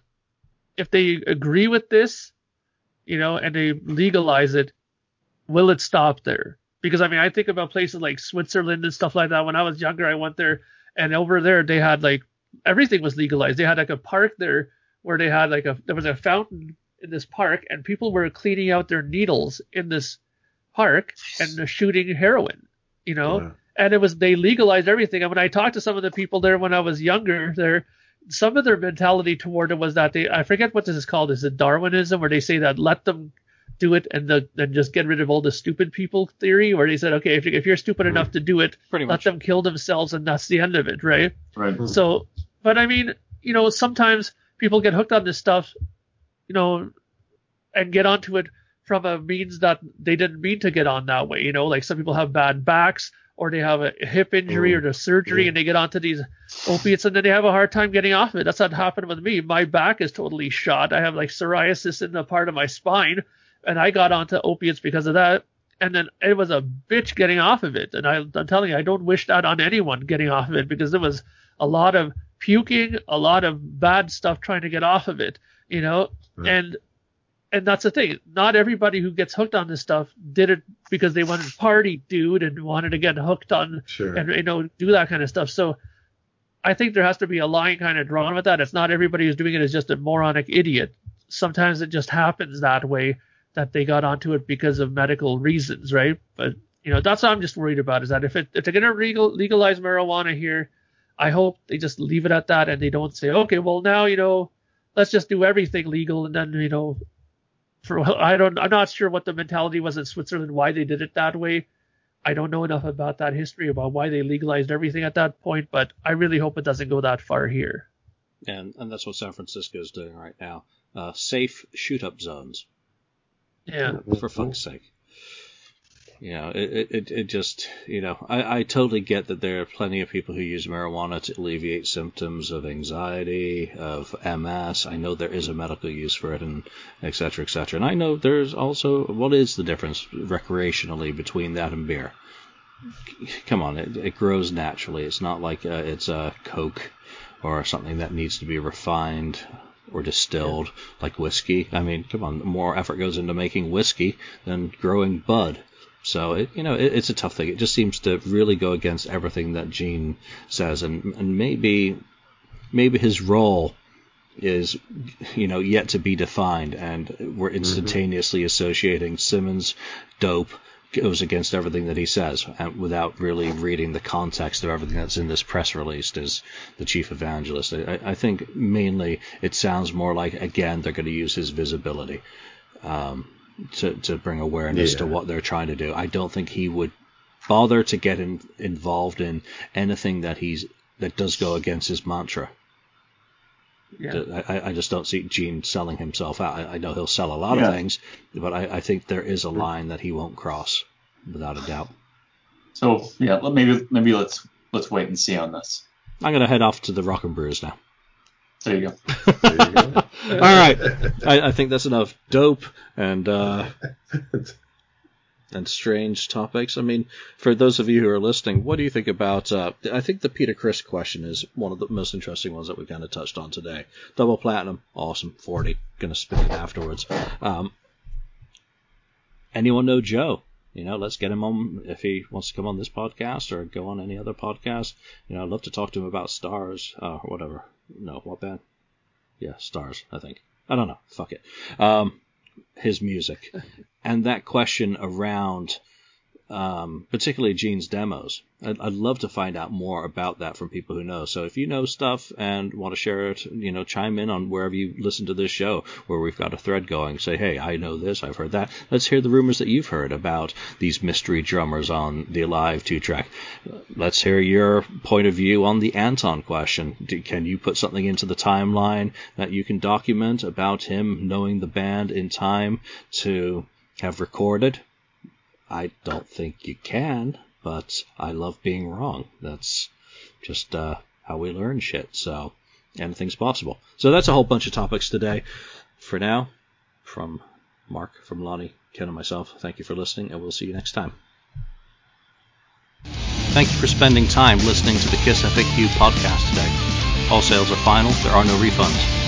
if they agree with this, you know, and they legalize it, will it stop there? Because I mean, I think about places like Switzerland and stuff like that. When I was younger, I went there, and over there they had like everything was legalized. They had like a park there where they had like a there was a fountain in this park, and people were cleaning out their needles in this park and shooting heroin. You know, Wow. and it was they legalized everything. And when I talked to some of the people there when I was younger, there some of their mentality toward it was that they I forget what this is called. Is it Darwinism where they say that let them do it and the, then just get rid of all the stupid people theory, where they said okay if, you- if you're stupid enough to do it, Pretty let much. them kill themselves and that's the end of it, right? Right. Mm-hmm. So, but I mean, you know, sometimes people get hooked on this stuff, you know, and get onto it from a means that they didn't mean to get on that way. You know, like some people have bad backs or they have a hip injury mm-hmm. or the surgery Yeah. and they get onto these opiates and then they have a hard time getting off of it. That's what happened with me. My back is totally shot. I have like psoriasis in the part of my spine and I got onto opiates because of that. And then it was a bitch getting off of it. And I, I'm telling you, I don't wish that on anyone getting off of it because there was a lot of puking, a lot of bad stuff trying to get off of it, you know? Right. And and that's the thing. Not everybody who gets hooked on this stuff did it because they wanted to party, dude, and wanted to get hooked on Sure. and you know do that kind of stuff. So I think there has to be a line kind of drawn with that. It's not everybody who's doing it is just a moronic idiot. Sometimes it just happens that way that they got onto it because of medical reasons, right? But you know that's what I'm just worried about is that if it if they're gonna legal, legalize marijuana here, I hope they just leave it at that and they don't say okay, well now you know let's just do everything legal and then you know for I don't I'm not sure what the mentality was in Switzerland why they did it that way. I don't know enough about that history about why they legalized everything at that point, but I really hope it doesn't go that far here. And, and that's what San Francisco is doing right now. Uh, safe shoot up zones, Yeah. for fuck's sake. you know, it, it, it just, you know, I, I totally get that there are plenty of people who use marijuana to alleviate symptoms of anxiety, of MS. I know there is a medical use for it, and et cetera, et cetera. And I know there's also, what is the difference recreationally between that and beer? Come on, it, it grows naturally. It's not like uh, it's a Coke or something that needs to be refined or distilled yeah. like whiskey. I mean, come on, more effort goes into making whiskey than growing bud. So it, you know, it, it's a tough thing. It just seems to really go against everything that Gene says, and and maybe maybe his role is you know yet to be defined, and we're mm-hmm. instantaneously mm-hmm. associating Simmons dope goes against everything that he says and without really reading the context of everything that's in this press release as the chief evangelist. I, I think mainly it sounds more like again they're going to use his visibility. Um, to, to bring awareness yeah. to what they're trying to do. I don't think he would bother to get in, involved in anything that he's that does go against his mantra. Yeah. I, I just don't see Gene selling himself out. I, I know he'll sell a lot yeah. of things, but I, I think there is a line that he won't cross, without a doubt. So yeah, maybe maybe let's let's wait and see on this. I'm gonna head off to the Rock and Brews now. There you go. There you go. All right, I, I, think that's enough dope and uh, and strange topics. I mean, for those of you who are listening, what do you think about? Uh, I think the Peter Criss question is one of the most interesting ones that we kind of touched on today. Double platinum, awesome. Forty, gonna spin it afterwards. Um, anyone know Joe? You know, let's get him on if he wants to come on this podcast or go on any other podcast. You know, I'd love to talk to him about Starz uh, or whatever. No, what band? Yeah, Starz, I think. I don't know. Fuck it. Um, his music. and that question around um, particularly Gene's demos. I'd, I'd, love to find out more about that from people who know. So if you know stuff and want to share it, you know, chime in on wherever you listen to this show, where we've got a thread going. Say, hey, I know this, I've heard that. Let's hear the rumors that you've heard about these mystery drummers on the Alive two track. Let's hear your point of view on the Anton question. Do, can you put something into the timeline that you can document about him knowing the band in time to have recorded? I don't think you can, but I love being wrong. That's just uh, how we learn shit. So anything's possible. So that's a whole bunch of topics today. For now, from Mark, from Lonnie, Ken, and myself, thank you for listening, and we'll see you next time. Thank you for spending time listening to the Kiss FAQ podcast today. All sales are final, there are no refunds.